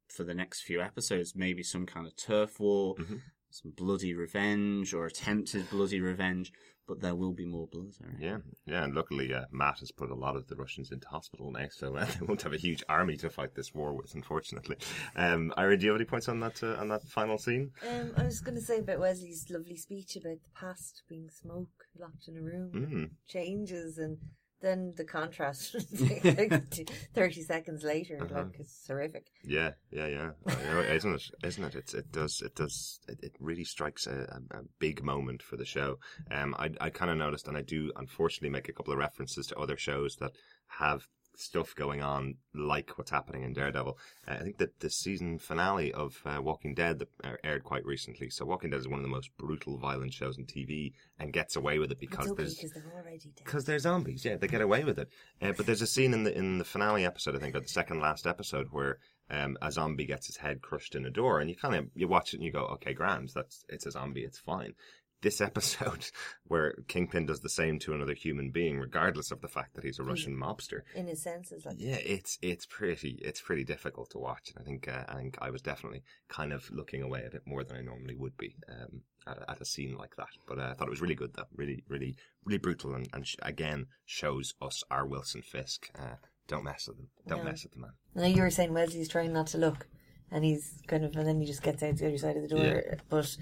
for the next few episodes, maybe some kind of turf war, Mhm. Some bloody revenge or attempted bloody revenge. But there will be more blood. I. Yeah, yeah, and luckily uh, Matt has put a lot of the Russians into hospital now, so uh, they won't have a huge army to fight this war with, unfortunately. Um, Ira, do you have any points on that uh, on that final scene? Um, I was going to say about Wesley's lovely speech about the past being smoke locked in a room, Mm. changes, and then the contrast thirty seconds later, Uh-huh. like it's horrific. Yeah, yeah, yeah. Know, isn't it? Isn't it? It's, it does. It does. It, it really strikes a, a, a big moment for the show. Um, I I kind of noticed, and I do unfortunately make a couple of references to other shows that have stuff going on like what's happening in Daredevil. Uh, I think that the season finale of uh, Walking Dead that uh, aired quite recently. So Walking Dead is one of the most brutal, violent shows on TV, and gets away with it because okay there's because they're already dead. because they're zombies. Yeah, they get away with it. Uh, but there's a scene in the in the finale episode, I think, or the second last episode, where um, a zombie gets his head crushed in a door, and you kind of you watch it and you go, okay, grand, that's it's a zombie, it's fine. This episode, where Kingpin does the same to another human being, regardless of the fact that he's a Russian mobster. in his senses, like Yeah, it's it's pretty it's pretty difficult to watch, and I think uh, I think I was definitely kind of looking away a bit more than I normally would be um, at, a, at a scene like that. But uh, I thought it was really good, though, really really really brutal, and, and sh- again shows us our Wilson Fisk uh, don't mess with him. Don't No. mess with the man. Know you were saying Wesley's trying not to look, and he's kind of, and then he just gets out the other side of the door. Yeah. But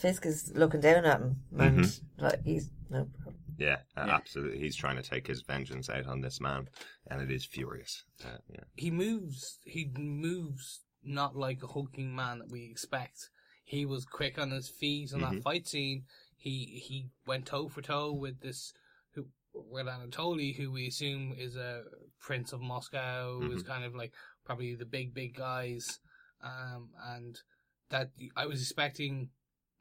Fisk is looking down at him, and Mm-hmm. like, he's no problem. Yeah, uh, Yeah. absolutely. He's trying to take his vengeance out on this man, and it is furious. Uh, yeah. he moves he moves not like a hulking man that we expect. He was quick on his feet on Mhm. that fight scene. He he went toe for toe with this who with Anatoly, who we assume is a prince of Moscow, who is kind of like probably the big big guys. Um, and that I was expecting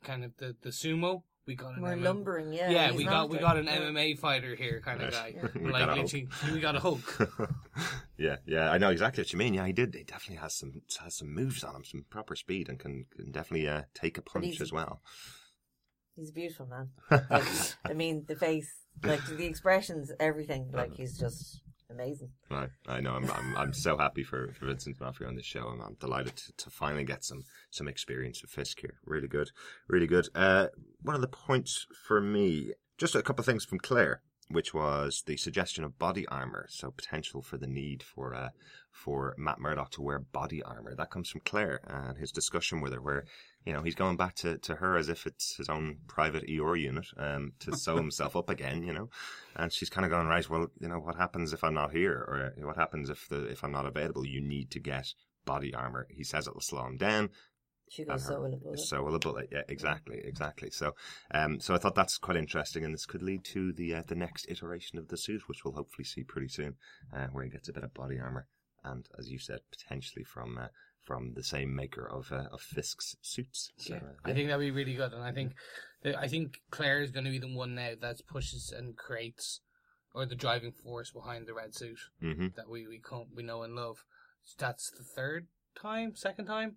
kind of the the sumo. We got an More MMA lumbering, yeah. Yeah, he's we got we got an Yeah. MMA fighter here, kind of guy. Right. We like got a literally, we got a Hulk. yeah, yeah, I know exactly what you mean. Yeah, he did. He definitely has some has some moves on him, some proper speed, and can, can definitely uh, take a punch as well. He's a beautiful man. Like, I mean, the face, like the expressions, everything. Like he's just amazing. Right, I know. I'm, I'm, I'm so happy for, for Vincent D'Onofrio on this show. I'm, I'm delighted to, to finally get some, some experience with Fisk here. Really good, really good. Uh, one of the points for me, just a couple of things from Claire, which was the suggestion of body armor. So potential for the need for, uh, for Matt Murdock to wear body armor. That comes from Claire and his discussion with her, where you know he's going back to, to her as if it's his own private ER unit, um, to sew himself up again. You know, and she's kind of going right. Well, you know, what happens if I'm not here, or what happens if the if I'm not available? You need to get body armor. He says it'll slow him down. She goes so will a bullet. So will a bullet. Yeah, exactly, exactly. So, um, so I thought that's quite interesting, and this could lead to the uh, the next iteration of the suit, which we'll hopefully see pretty soon, uh, where he gets a bit of body armor, and as you said, potentially from uh, from the same maker of uh, of Fisk's suits. So, Yeah, I think that'd be really good, and I think I think Claire is going to be the one now that pushes and creates, or the driving force behind the red suit mhm. that we we come, we know and love. That's the third time, second time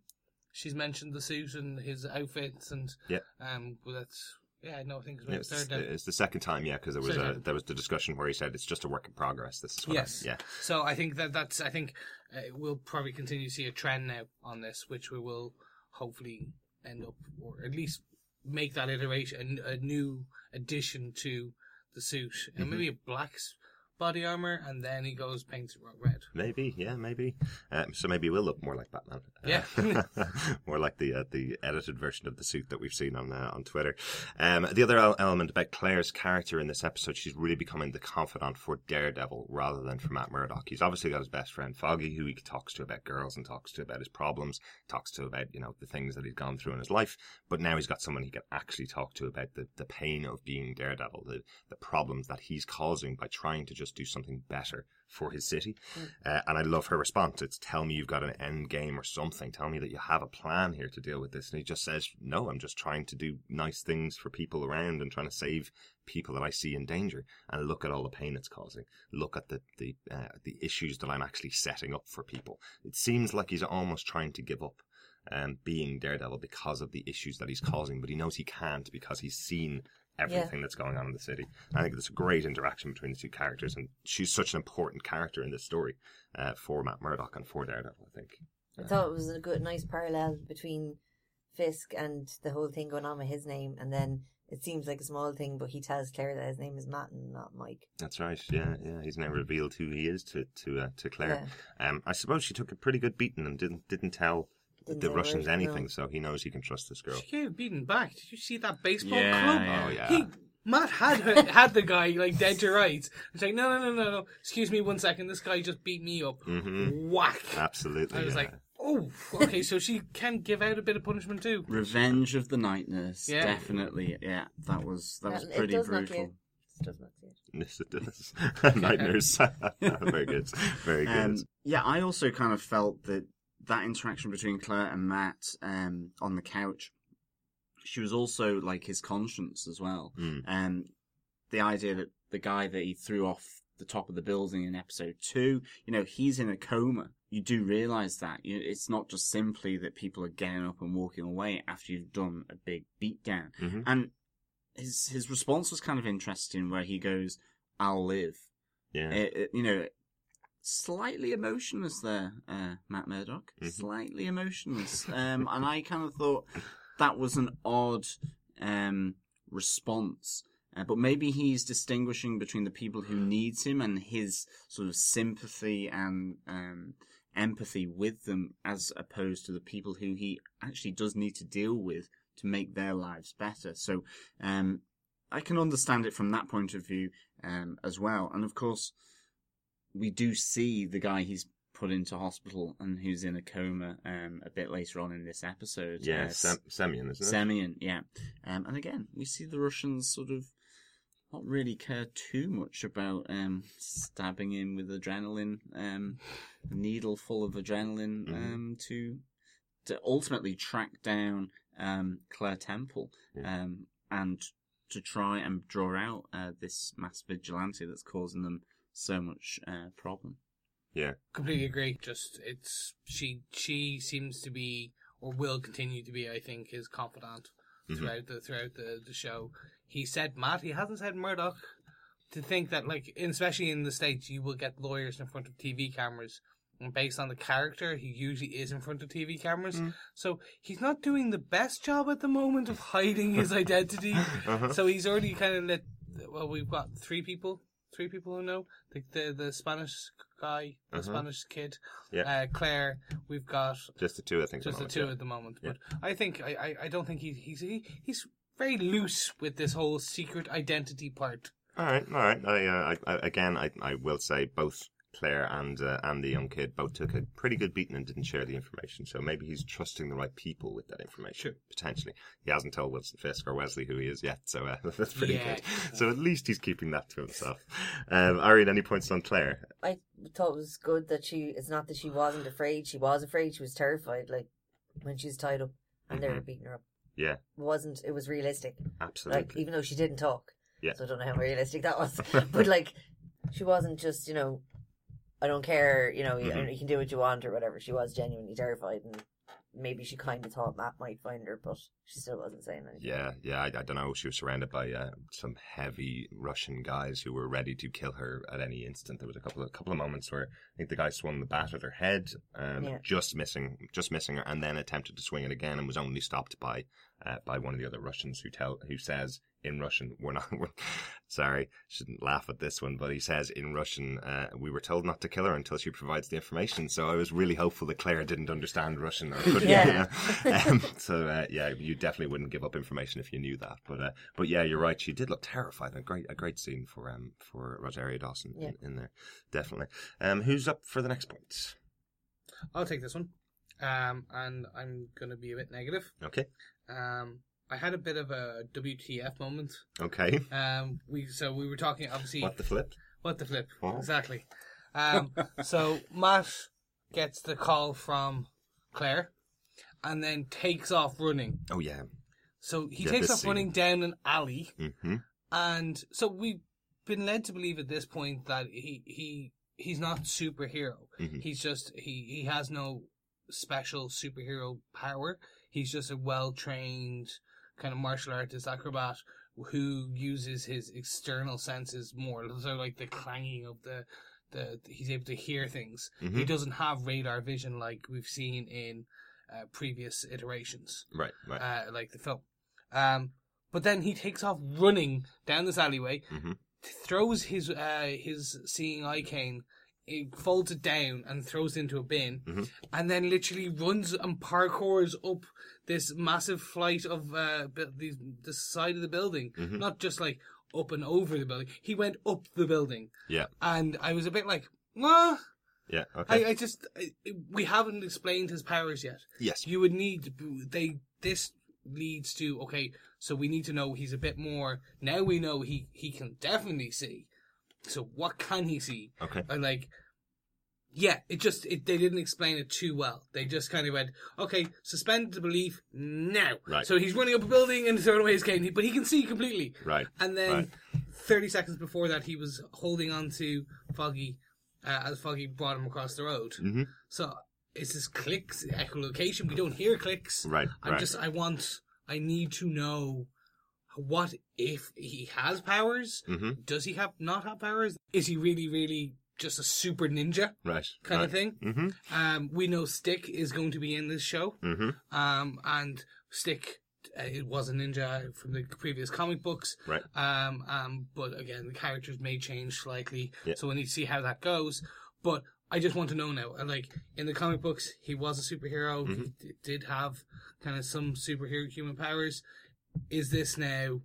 she's mentioned the suit and his outfits, and Yeah. um, that's yeah, no, I think it's Yeah, the It's, third time. it's the second time, yeah, because there was a, there was the discussion where he said it's just a work in progress. This is what I- Yes. yeah, So I think that that's I think uh, we'll probably continue to see a trend now on this, which we will hopefully end up, or at least make that iteration a, a new addition to the suit, and maybe a black body armor, and then he goes paints it red. maybe, yeah, maybe. Um, so maybe we'll look more like Batman. Yeah. Uh, more like the uh, the edited version of the suit that we've seen on uh, on Twitter. Um, the other element about Claire's character in this episode, she's really becoming the confidant for Daredevil rather than for Matt Murdock. He's obviously got his best friend Foggy, who he talks to about girls and talks to about his problems, talks to about you know the things that he's gone through in his life. But now he's got someone he can actually talk to about the, the pain of being Daredevil, the the problems that he's causing by trying to just do something better for his city. Uh, and I love her response. It's tell me you've got an end game or something. Tell me that you have a plan here to deal with this. And he just says, no, I'm just trying to do nice things for people around and trying to save people that I see in danger. And look at all the pain it's causing. Look at the the uh, the issues that I'm actually setting up for people. It seems like he's almost trying to give up. Um, being Daredevil because of the issues that he's causing, but he knows he can't because he's seen everything that's going on in the city. I think there's a great interaction between the two characters, and she's such an important character in this story uh, for Matt Murdock and for Daredevil. I think. I thought it was a good, nice parallel between Fisk and the whole thing going on with his name, and then it seems like a small thing, but he tells Claire that his name is Matt and not Mike. That's right. Yeah, yeah. He's now revealed who he is to to uh, to Claire. Um, I suppose she took a pretty good beating and didn't didn't tell the say a Russians word, no. anything, so he knows he can trust this girl. She gave beaten back. Did you see that baseball Yeah, club? yeah. Oh yeah. He Matt had her, had the guy like dead to rights. It's like no no no no no. Excuse me one second. This guy just beat me up. Mhm. Whack. Absolutely. I was yeah. like, oh, okay. So she can give out a bit of punishment too. Revenge of the Night Nurse, Yeah. definitely. Yeah, that was that was pretty does brutal. you- It does not see it. Yes, it does. Nightmares. Very good. Very good. Um, yeah, I also kind of felt that that interaction between Claire and Matt um, on the couch, she was also like his conscience as well. Mm. Um, the idea that the guy that he threw off the top of the building in episode two, you know, he's in a coma. You do realize that. You, it's not just simply that people are getting up and walking away after you've done a big beatdown. Mhm. And his his response was kind of interesting, where he goes, "I'll live." Yeah. It- it- you know, slightly emotionless there, uh, Matt Murdock. Mhm. Slightly emotionless. Um, and I kind of thought that was an odd um, response. Uh, but maybe he's distinguishing between the people who needs him and his sort of sympathy and um, empathy with them, as opposed to the people who he actually does need to deal with to make their lives better. So um, I can understand it from that point of view um, as well. And of course, we do see the guy he's put into hospital and who's in a coma um, a bit later on in this episode. Yeah, Uh, Sem- Semyon, isn't it? Semyon, yeah. Um, and again, we see the Russians sort of not really care too much about um, stabbing him with adrenaline, um, a needle full of adrenaline, Mhm. um, to to ultimately track down um, Claire Temple Yeah. um, and to try and draw out uh, this mass vigilante that's causing them so much uh, problem. yeah. Completely agree. Just it's she she seems to be or will continue to be, I think, his confidant Mhm. throughout the throughout the, the show. He said Matt, he hasn't said Murdock. To think that like especially in the States you will get lawyers in front of TV cameras and based on the character he usually is in front of TV cameras. So he's not doing the best job at the moment of hiding his identity. Uh-huh. So he's already kind of let. Well, we've got three people, three people who know the the, the Spanish guy, the Uh-huh. Spanish kid, Yeah. uh, Claire. We've got Just the two, I think. just the at two moment, at the moment. Yeah. But I think I, I, I don't think he, he's he, he's very loose with this whole secret identity part. All right, all right. I, uh, I, I again, I, I will say both Claire and uh, and the young kid both took a pretty good beating and didn't share the information. So maybe he's trusting the right people with that information. Potentially, he hasn't told Wilson Fisk or Wesley who he is yet. So uh, that's pretty Yeah. good. So at least he's keeping that to himself. Um, Irene, any points on Claire? I thought it was good that she. It's not that she wasn't afraid. She was afraid. She was terrified. Like when she was tied up and they were Mhm. beating her up. Yeah, It wasn't. It was realistic. absolutely. Like even though she didn't talk. Yeah. So I don't know how realistic that was. but like, she wasn't just you know, I don't care. You know, you, Mhm. you can do what you want or whatever. She was genuinely terrified and. Maybe she kind of thought Matt might find her, but she still wasn't saying anything. Yeah, yeah, I, I don't know. She was surrounded by uh, some heavy Russian guys who were ready to kill her at any instant. There was a couple of couple of moments where I think the guy swung the bat at her head, um, Yeah. just missing, just missing her, and then attempted to swing it again and was only stopped by uh, by one of the other Russians who tell who says in Russian, "We're not." We're, sorry, shouldn't laugh at this one, but he says in Russian, uh, "We were told not to kill her until she provides the information." So I was really hopeful that Claire didn't understand Russian or couldn't. Yeah. you know? um, so uh, yeah, you definitely wouldn't give up information if you knew that. But uh, but yeah, you're right. She did look terrified. A great a great scene for um for Rosario Dawson Yeah. in, in there, definitely. Um, who's up for the next point? I'll take this one, um, and I'm gonna be a bit negative. Okay, Um, I had a bit of a WTF moment. okay. Um, we so we were talking obviously What the flip? What the flip? Oh. Exactly. Um, so Matt gets the call from Claire, and then takes off running. Oh yeah. So he Yeah, takes off scene. running down an alley, Mm-hmm. and so we've been led to believe at this point that he he he's not superhero. Mhm. He's just he he has no special superhero power. He's just a well trained kind of martial artist acrobat who uses his external senses more. So like the clanging of the the he's able to hear things. He Mhm. doesn't have radar vision like we've seen in uh, previous iterations Right. Right. uh, like the film. Um, but then he takes off running down this alleyway, Mhm. throws his uh, his seeing eye cane, he folds it down and throws it into a bin, Mhm. and then literally runs and parkours up this massive flight of uh, the the side of the building. Mhm. Not just like up and over the building. He went up the building, yeah. and I was a bit like, "Nah." Yeah. Okay. I, I just I, we haven't explained his powers yet yes. you would need they this leads to okay so we need to know he's a bit more now we know he he can definitely see so what can he see Okay. and like yeah it just it, they didn't explain it too well they just kind of went okay suspend the belief now Right. so he's running up a building and throwing away his cane but he can see completely Right. and then Right. 30 seconds before that he was holding on to foggy uh, as foggy brought him across the road Mm-hmm. so is this clicks echolocation? We don't hear clicks. Right. I'm right. just I want I need to know what if he has powers? Mhm. Does he have not have powers? Is he really really just a super ninja Right. kind right. of thing? Mm-hmm. Um, we know Stick is going to be in this show. Mm-hmm. Um, and Stick uh, it was a ninja from the previous comic books. Right. Um, um, but again, the characters may change slightly, Yeah. so we need to see how that goes. But I just want to know now, uh, like in the comic books, he was a superhero. Mm-hmm. He d- did have kind of some superhero human powers. Is this now?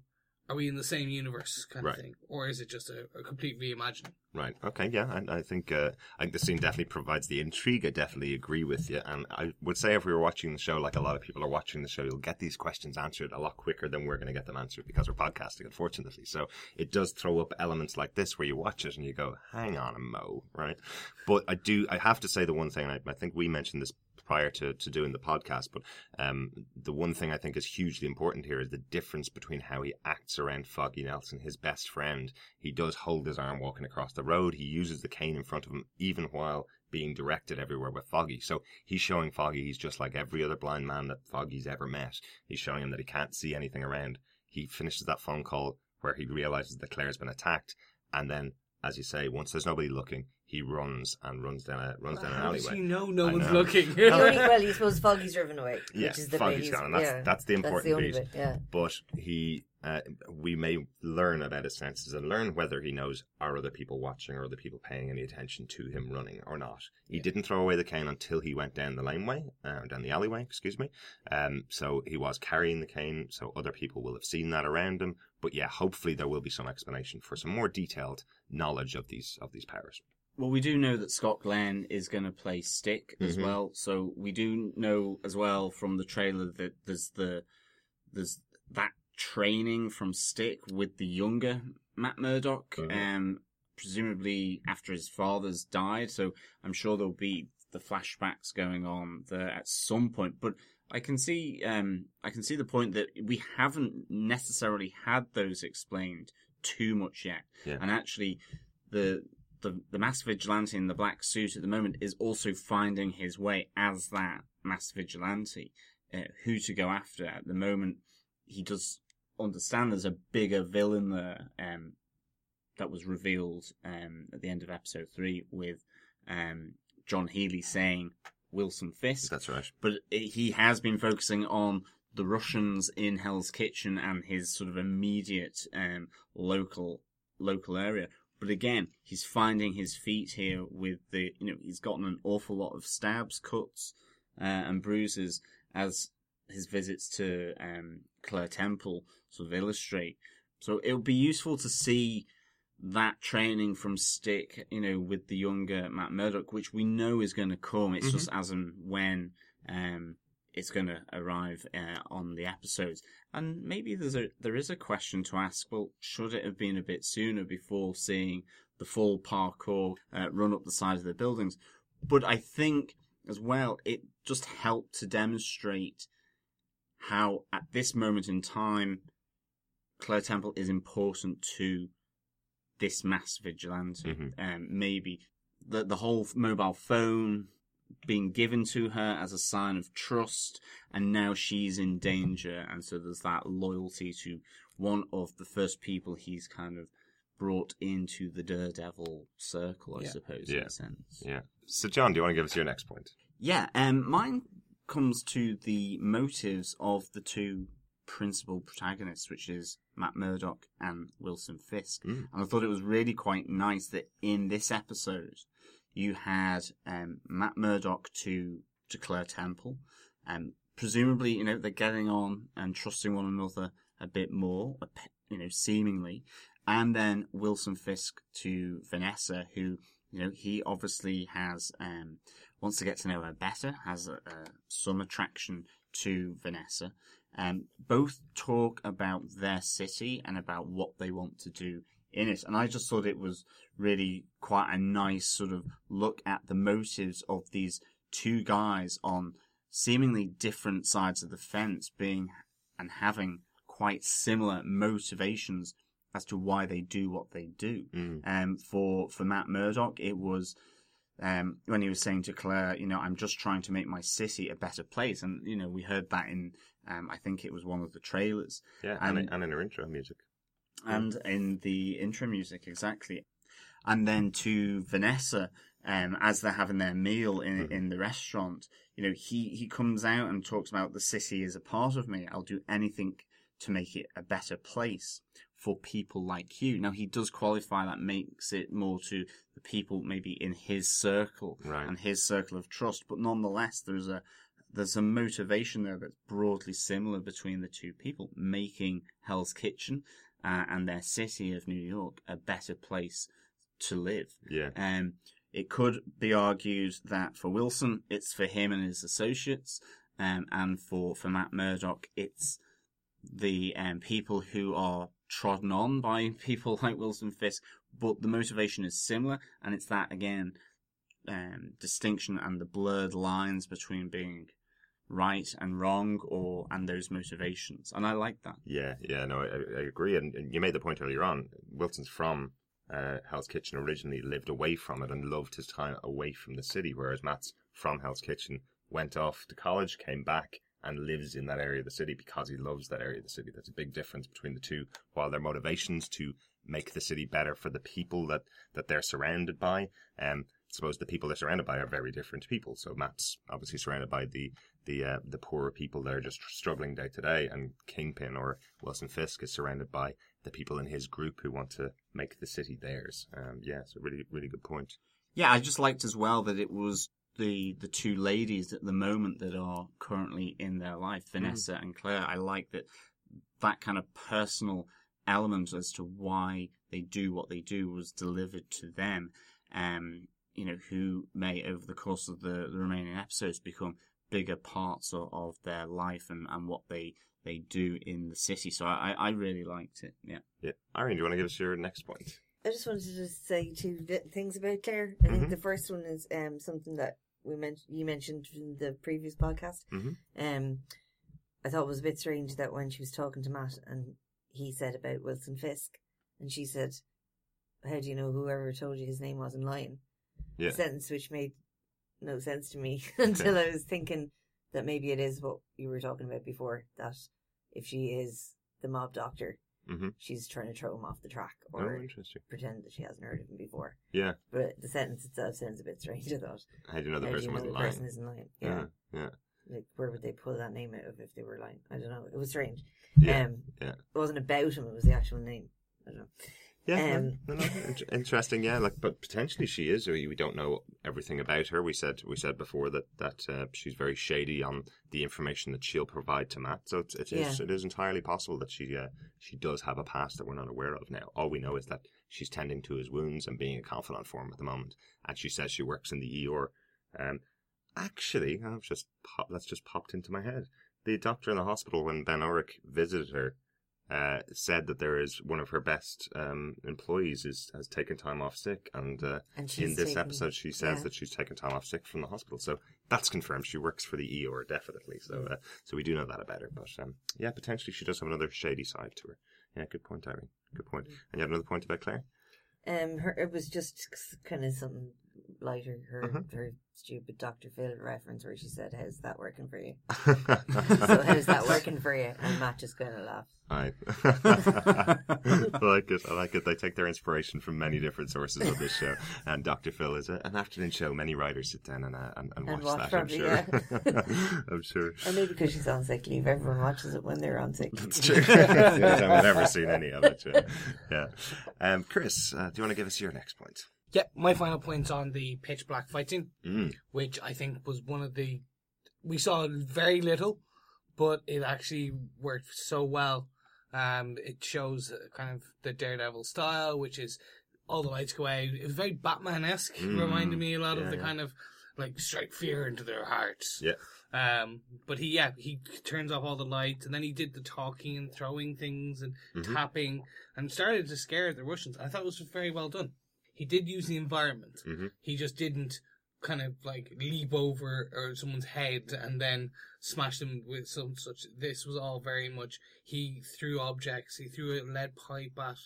Are we in the same universe kind Right. of thing, or is it just a, a complete reimagining? Right. Okay. Yeah. I, I think uh, I think the scene definitely provides the intrigue. I definitely agree with you, and I would say if we were watching the show, like a lot of people are watching the show, you'll get these questions answered a lot quicker than we're going to get them answered because we're podcasting, unfortunately. So it does throw up elements like this where you watch it and you go, "Hang on a mo," right? But I do. I have to say the one thing. I, I think we mentioned this prior to, to doing the podcast, but um, the one thing I think is hugely important here is the difference between how he acts around Foggy Nelson, his best friend. He does hold his arm walking across the road. He uses the cane in front of him, even while being directed everywhere with Foggy. So he's showing Foggy he's just like every other blind man that Foggy's ever met. He's showing him that he can't see anything around. He finishes that phone call where he realizes that Claire's been attacked, and then, as you say, once there's nobody looking, he runs and runs down a runs down an How does alleyway. he know no I one's know. looking? The only, well, you suppose Foggy's driven away. Yeah, which is the Foggy's bit he's- gone, and that's- yeah, that's the important only piece. bit, yeah. but he uh, we may learn about his senses and learn whether he knows are other people watching or other people paying any attention to him running or not. He didn't throw away the cane until he went down the laneway, uh, down the alleyway, excuse me. Um, so he was carrying the cane, so other people will have seen that around him. But yeah, hopefully there will be some explanation for some more detailed knowledge of these of these powers. Well, we do know that Scott Glenn is going to play Stick as Mhm. well. So we do know as well from the trailer that there's the there's that training from Stick with the younger Matt Murdock, Mhm. um, presumably after his father's died. So I'm sure there'll be the flashbacks going on there at some point. But I can see um, I can see the point that we haven't necessarily had those explained too much yet, Yeah. and actually the the the mass vigilante in the black suit at the moment is also finding his way as that mass vigilante, uh, who to go after. At the moment, he does understand there's a bigger villain there um, that was revealed um, at the end of episode three with um, John Healy saying Wilson Fisk That's right. but he has been focusing on the Russians in Hell's Kitchen and his sort of immediate um, local local area. But again, he's finding his feet here with the you know he's gotten an awful lot of stabs, cuts, uh, and bruises as his visits to um, Claire Temple sort of illustrate. So it would be useful to see that training from Stick, you know, with the younger Matt Murdock, which we know is going to come. It's just as and when um, it's going to arrive uh, on the episodes. And maybe there's a there is a question to ask. Well, should it have been a bit sooner before seeing the full parkour uh, run up the side of the buildings? But I think as well, it just helped to demonstrate how at this moment in time, Claire Temple is important to this mass vigilante. Mhm. Um, maybe the the whole mobile phone being given to her as a sign of trust, and now she's in danger, and so there's that loyalty to one of the first people he's kind of brought into the Daredevil circle, I Yeah. suppose, Yeah. in a sense. Yeah. So John, do you want to give us your next point? Yeah, um, mine comes to the motives of the two principal protagonists, which is Matt Murdock and Wilson Fisk. Mm. And I thought it was really quite nice that in this episode, you had um, Matt Murdock to to Claire Temple, and presumably, you know, they're getting on and trusting one another a bit more, you know, seemingly, and then Wilson Fisk to Vanessa, who you know he obviously has um, wants to get to know her better, has some attraction to Vanessa. Um, both talk about their city and about what they want to do in it. And I just thought it was really quite a nice sort of look at the motives of these two guys on seemingly different sides of the fence being and having quite similar motivations as to why they do what they do. Mm. Um, for, for Matt Murdock, it was, um, when he was saying to Claire, you know, I'm just trying to make my city a better place. And, you know, we heard that in, um, I think it was one of the trailers Yeah, and, And- and in her intro music. And in the intro music, exactly. And then to Vanessa, um, as they're having their meal in in the restaurant, you know, he he comes out and talks about the city is a part of me. I'll do anything to make it a better place for people like you. Now he does qualify that makes it more to the people maybe in his circle Right. and his circle of trust, but nonetheless there's a there's a motivation there that's broadly similar between the two people, making Hell's Kitchen uh, and their city of New York a better place to live. Yeah. Um, it could be argued that for Wilson, it's for him and his associates, um, and for, for Matt Murdock, it's the um, people who are trodden on by people like Wilson Fisk, but the motivation is similar, and it's that again um, distinction and the blurred lines between being right and wrong, or and those motivations, and I like that. Yeah, yeah, no, I, I agree. And, and you made the point earlier on. Wilson's from uh, Hell's Kitchen originally, lived away from it, and loved his time away from the city. Whereas Matt's from Hell's Kitchen, went off to college, came back, and lives in that area of the city because he loves that area of the city. That's a big difference between the two. While their motivations to make the city better for the people that that they're surrounded by, um, suppose the people they're surrounded by are very different people. So Matt's obviously surrounded by the the uh, the poorer people that are just struggling day to day, and Kingpin or Wilson Fisk is surrounded by the people in his group who want to make the city theirs. Um, yeah, it's a really really good point. Yeah, I just liked as well that it was the the two ladies at the moment that are currently in their life, Vanessa and Claire. I like that that kind of personal element as to why they do what they do was delivered to them. Um, you know, who may over the course of the, the remaining episodes become bigger parts of, of their life and, and what they they do in the city. So I, I really liked it. Yeah. Yeah, Irene, do you want to give us your next point? I just wanted to just say two things about Claire. I think Mhm. the first one is um something that we mentioned you mentioned in the previous podcast. Mhm. Um, I thought it was a bit strange that when she was talking to Matt and he said about Wilson Fisk, and she said, "How do you know whoever told you his name wasn't lying?" Yeah. Sentence which made no sense to me until I was thinking that maybe it is what you were talking about before. That if she is the mob doctor, Mhm. she's trying to throw him off the track Oh, or interesting. pretend that she hasn't heard of him before. Yeah, But the sentence itself sounds a bit strange. I thought. how do you know the How person you know wasn't the lying? person isn't lying? Yeah. Yeah, yeah, Like, where would they pull that name out of if they were lying? I don't know. It was strange. yeah. um, yeah. It wasn't about him. It was the actual name. I don't know. Yeah, Um, no, no, int- interesting. Yeah, like, but potentially she is. We don't know everything about her. We said we said before that that uh, she's very shady on the information that she'll provide to Matt. So it's, it is Yeah. it is entirely possible that she uh, she does have a past that we're not aware of now. All we know is that she's tending to his wounds and being a confidant for him at the moment. And she says she works in the ER. Um, actually, I've just pop, that's just popped into my head. The doctor in the hospital when Ben Urich visited her uh, said that there is one of her best um, employees is has taken time off sick, and, uh, And in this taken- episode she says yeah. that she's taken time off sick from the hospital. So that's confirmed. She works for the ER definitely. So Mm. uh, so we do know that about her. But um, yeah, potentially she does have another shady side to her. Yeah, good point, Irene. Good point. Mm. And you have another point about Claire? Um, her it was just kind of something lighter. Her Uh-huh. her stupid Doctor Phil reference where she said, "How's that working for you?" so how's that working for you? And Matt just kind of laughed. I like it. I like it. They take their inspiration from many different sources on this show. And Dr. Phil is a, an afternoon show. Many writers sit down and uh, and, and watch And watch that. probably, I'm sure. I'm sure. Or maybe because she's on sick leave, everyone watches it when they're on sick. It's true. yeah, I've never seen any of it. Yeah. yeah. Um, Chris, uh, do you want to give us your next point? Yeah, my final point's on the pitch black fight scene, Mm. which I think was one of the we saw very little, but it actually worked so well. Um, it shows kind of the Daredevil style, which is all the lights go out. It was very Batman esque, Mm. reminded me a lot Yeah, of the yeah. kind of like strike fear into their hearts. Yeah. Um, but he, yeah, he turns off all the lights, and then he did the talking and throwing things and Mhm. tapping, and started to scare the Russians. I thought it was very well done. He did use the environment. Mhm. He just didn't kind of like leap over or someone's head and then smash them with some such. This was all very much. He threw objects. He threw a lead pipe at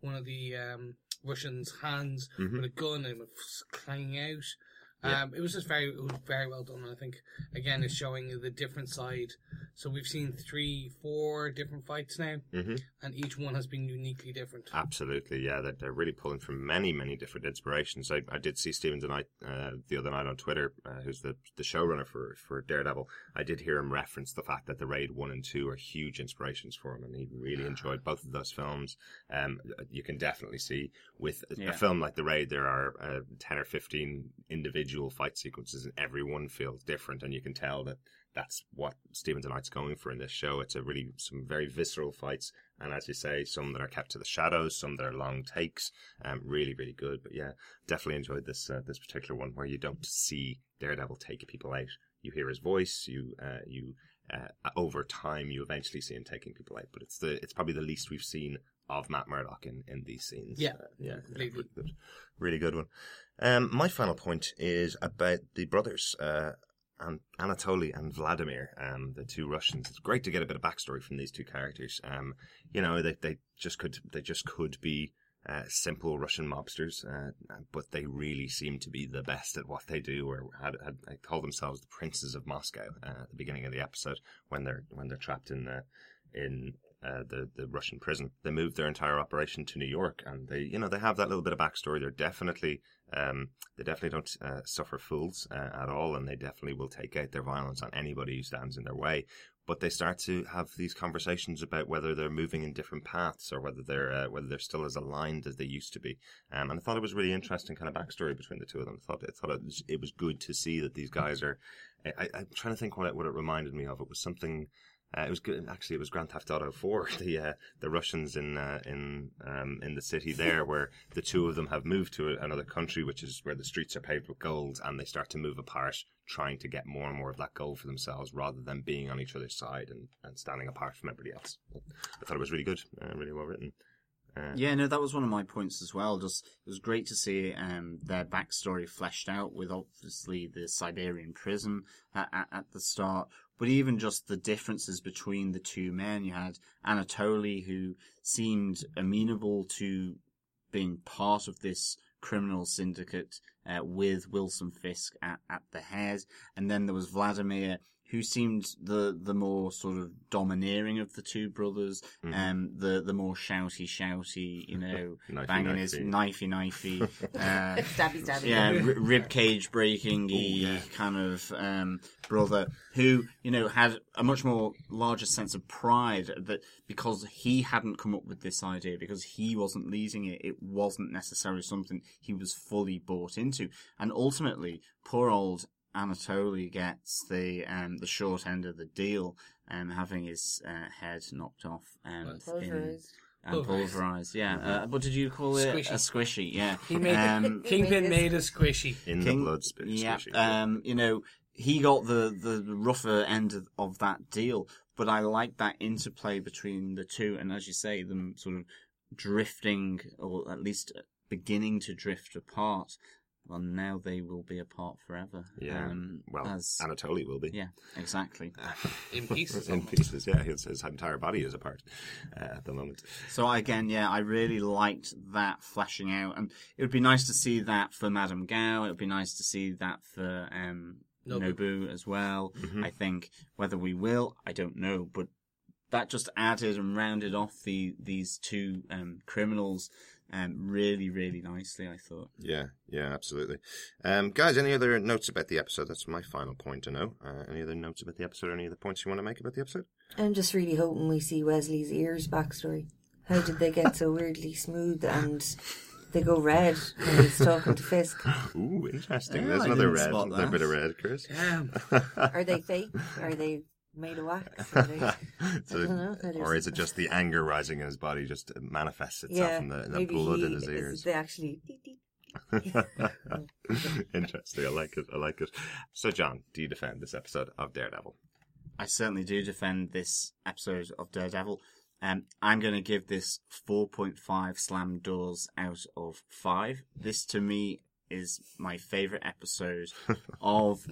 one of the um, Russians' hands Mhm. with a gun and it was clanging out. Yeah. Um, it was just very, it was very well done. And I think again, it's showing the different side So we've seen three, four different fights now, hmm and each one has been uniquely different. Absolutely, yeah. They're, they're really pulling from many, many different inspirations. I, I did see Steven DeKnight uh, the other night on Twitter, uh, who's the, the showrunner for, for Daredevil. I did hear him reference the fact that the Raid 1 and 2 are huge inspirations for him, and he really enjoyed both of those films. Um, you can definitely see with a- Yeah. a film like The Raid, there are uh, 10 or 15 individual fight sequences, and everyone feels different, and you can tell that that's what Steven DeKnight's going for in this show. It's a really some very visceral fights, and as you say, some that are kept to the shadows, some that are long takes. Um, really, really good. But yeah, definitely enjoyed this uh, this particular one where you don't see Daredevil take people out. You hear his voice. You uh, you uh, over time you eventually see him taking people out. But it's the it's probably the least we've seen of Matt Murdock in, in these scenes. Yeah, Uh, yeah, yeah, really good. Really good one. Um, my final point is about the brothers. Uh, and Anatoly and Vladimir, um, the two Russians. It's great to get a bit of backstory from these two characters. Um, you know, they, they just could they just could be uh, simple Russian mobsters, uh, but they really seem to be the best at what they do. Or had, had they call themselves the princes of Moscow uh, at the beginning of the episode when they're when they're trapped in the in uh, the the Russian prison. They moved their entire operation to New York, and they you know they have that little bit of backstory. They're definitely um, they definitely don't uh, suffer fools uh, at all, and they definitely will take out their violence on anybody who stands in their way. But they start to have these conversations about whether they're moving in different paths or whether they're uh, whether they're still as aligned as they used to be. Um, and I thought it was really interesting kind of backstory between the two of them. I thought I thought it was, it was good to see that these guys are. I, I'm trying to think what it, what it reminded me of. It was something. Uh, it was good. Actually, it was Grand Theft Auto 4. The uh, the Russians in uh, in um, in the city there, where the two of them have moved to another country, which is where the streets are paved with gold, and they start to move apart, trying to get more and more of that gold for themselves, rather than being on each other's side and, and standing apart from everybody else. I thought it was really good, uh, really well written. Uh, Yeah, no, that was one of my points as well. Just it was great to see um, their backstory fleshed out with obviously the Siberian prison at, at, at the start, but even just the differences between the two men. You had Anatoly, who seemed amenable to being part of this criminal syndicate uh, with Wilson Fisk at, at the head, and then there was Vladimir, who seemed the the more sort of domineering of the two brothers, Mhm. um, the the more shouty shouty, you know, Knifey, banging his knifey. knifey knifey, uh, stabby stabby. yeah, r- rib cage breaking yeah. kind of um, brother who you know had a much more larger sense of pride that because he hadn't come up with this idea because he wasn't leading it, it wasn't necessarily something he was fully bought into, and ultimately, poor old Anatoly gets the um, the short end of the deal, um, having his uh, head knocked off and in, Pulverized. and Pulverized. pulverized. Yeah, uh, what did you call it? Squishy. A squishy. Yeah. He made um, the, Kingpin made made a squishy. in King- the blood spirit. yeah, squishy. um, you know, he got the, the rougher end of, of that deal, but I like that interplay between the two, and as you say, them sort of drifting, or at least beginning to drift apart. Well, now they will be apart forever. yeah. Um, well, as, Anatoly will be. yeah, exactly. In pieces, in pieces, yeah. His, his entire body is apart uh, at the moment. So again, yeah, I really liked that fleshing out, and it would be nice to see that for Madame Gao. It would be nice to see that for um, Nobu. Nobu. as well. Mhm. I think whether we will, I don't know, but that just added and rounded off the these two um, criminals um, really, really nicely. I thought. Yeah, yeah, absolutely. Um, guys, any other notes about the episode? That's my final point to know. Uh, any other notes about the episode? Any other points you want to make about the episode? I'm just really hoping we see Wesley's ears backstory. How did they get so weirdly smooth and they go red when he's talking to Fisk? Ooh, interesting. Yeah, There's I another red, spot another that. bit of red, Chris. Damn. Are they fake? Are they made of wax? So- I don't know. That or is- is it just the anger rising in his body just manifests itself yeah, in the, in the blood he, in his is- ears? They actually. Interesting. I like it. I like it. So, John, do you defend this episode of Daredevil? I certainly do defend this episode of Daredevil. Um, I'm going to give this 4.5 slam doors out of 5. This to me is my favourite episode of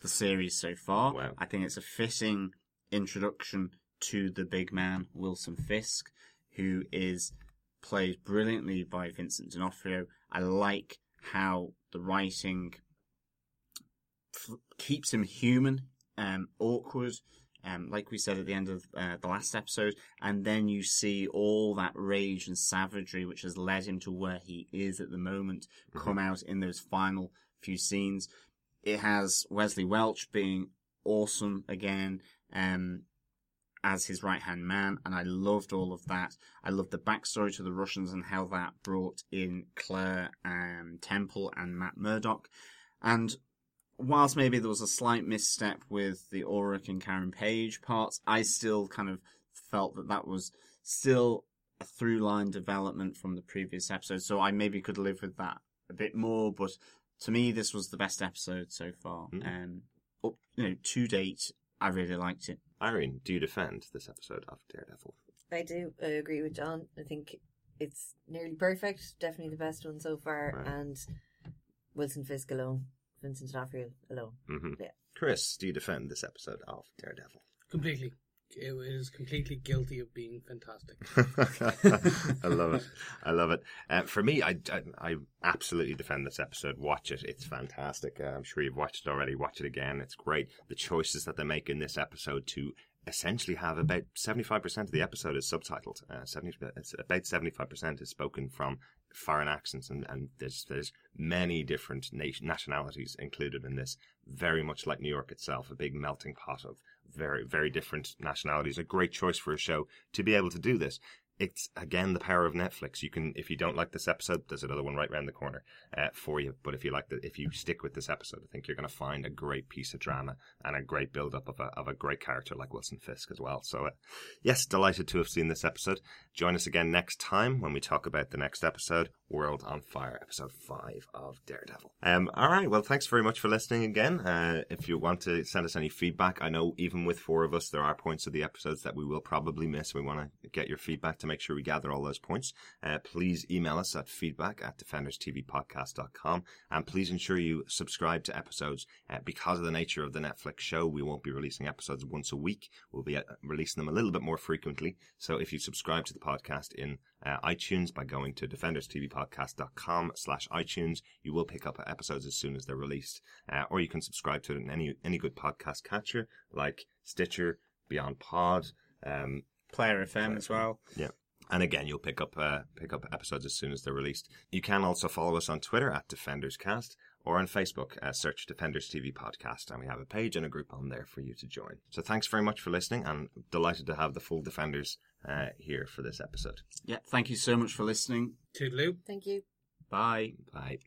the series so far. Wow. I think it's a fitting introduction to the big man, Wilson Fisk, who is played brilliantly by Vincent D'Onofrio. I like how the writing f- keeps him human, um, awkward, um, like we said at the end of uh, the last episode, and then you see all that rage and savagery which has led him to where he is at the moment come out in those final few scenes. It has Wesley Welch being awesome again. Um, as his right hand man, and I loved all of that. I loved the backstory to the Russians and how that brought in Claire and Temple and Matt Murdock. And whilst maybe there was a slight misstep with the Urich and Karen Page parts, I still kind of felt that that was still a through line development from the previous episode. So I maybe could live with that a bit more, but to me, this was the best episode so far. Mm. Um, up, you know, to date, I really liked it. Irene, do you defend this episode of Daredevil? I do I agree with John. I think it's nearly perfect. Definitely the best one so far. Right. And Wilson Fisk alone, Vincent D'Onofrio alone. hmm Yeah. Chris, do you defend this episode of Daredevil? Completely. It is completely guilty of being fantastic. I love it. I love it. Uh, for me, I, I, I absolutely defend this episode. Watch it. It's fantastic. Uh, I'm sure you've watched it already. Watch it again. It's great. The choices that they make in this episode to essentially have about 75% of the episode is subtitled. Uh, 70, it's about 75% is spoken from foreign accents and, and there's, there's many different nation, nationalities included in this. Very much like New York itself, a big melting pot of very, very different nationalities. A great choice for a show to be able to do this. It's again the power of Netflix. You can, if you don't like this episode, there's another one right around the corner uh, for you. But if you like if you stick with this episode, I think you're going to find a great piece of drama and a great build up of a of a great character like Wilson Fisk as well. So, uh, yes, delighted to have seen this episode. Join us again next time when we talk about the next episode, World on Fire, episode five of Daredevil. Um, all right. Well, thanks very much for listening again. Uh, if you want to send us any feedback, I know even with four of us, there are points of the episodes that we will probably miss. We want to get your feedback to make sure we gather all those points. Uh, please email us at feedback at defenderstvpodcast.com and please ensure you subscribe to episodes uh, because of the nature of the Netflix show. We won't be releasing episodes once a week. We'll be uh, releasing them a little bit more frequently. So if you subscribe to the podcast in uh, iTunes by going to defenderstvpodcast.com slash iTunes, you will pick up episodes as soon as they're released. Uh, or you can subscribe to it in any, any good podcast catcher like Stitcher, Beyond Pod, um, Player FM as well. yeah. And again, you'll pick up uh, pick up episodes as soon as they're released. You can also follow us on Twitter at DefendersCast or on Facebook, uh, search Defenders TV Podcast, and we have a page and a group on there for you to join. So thanks very much for listening, and delighted to have the full Defenders uh, here for this episode. Yeah, thank you so much for listening. Toodaloo. Thank you. Bye. Bye.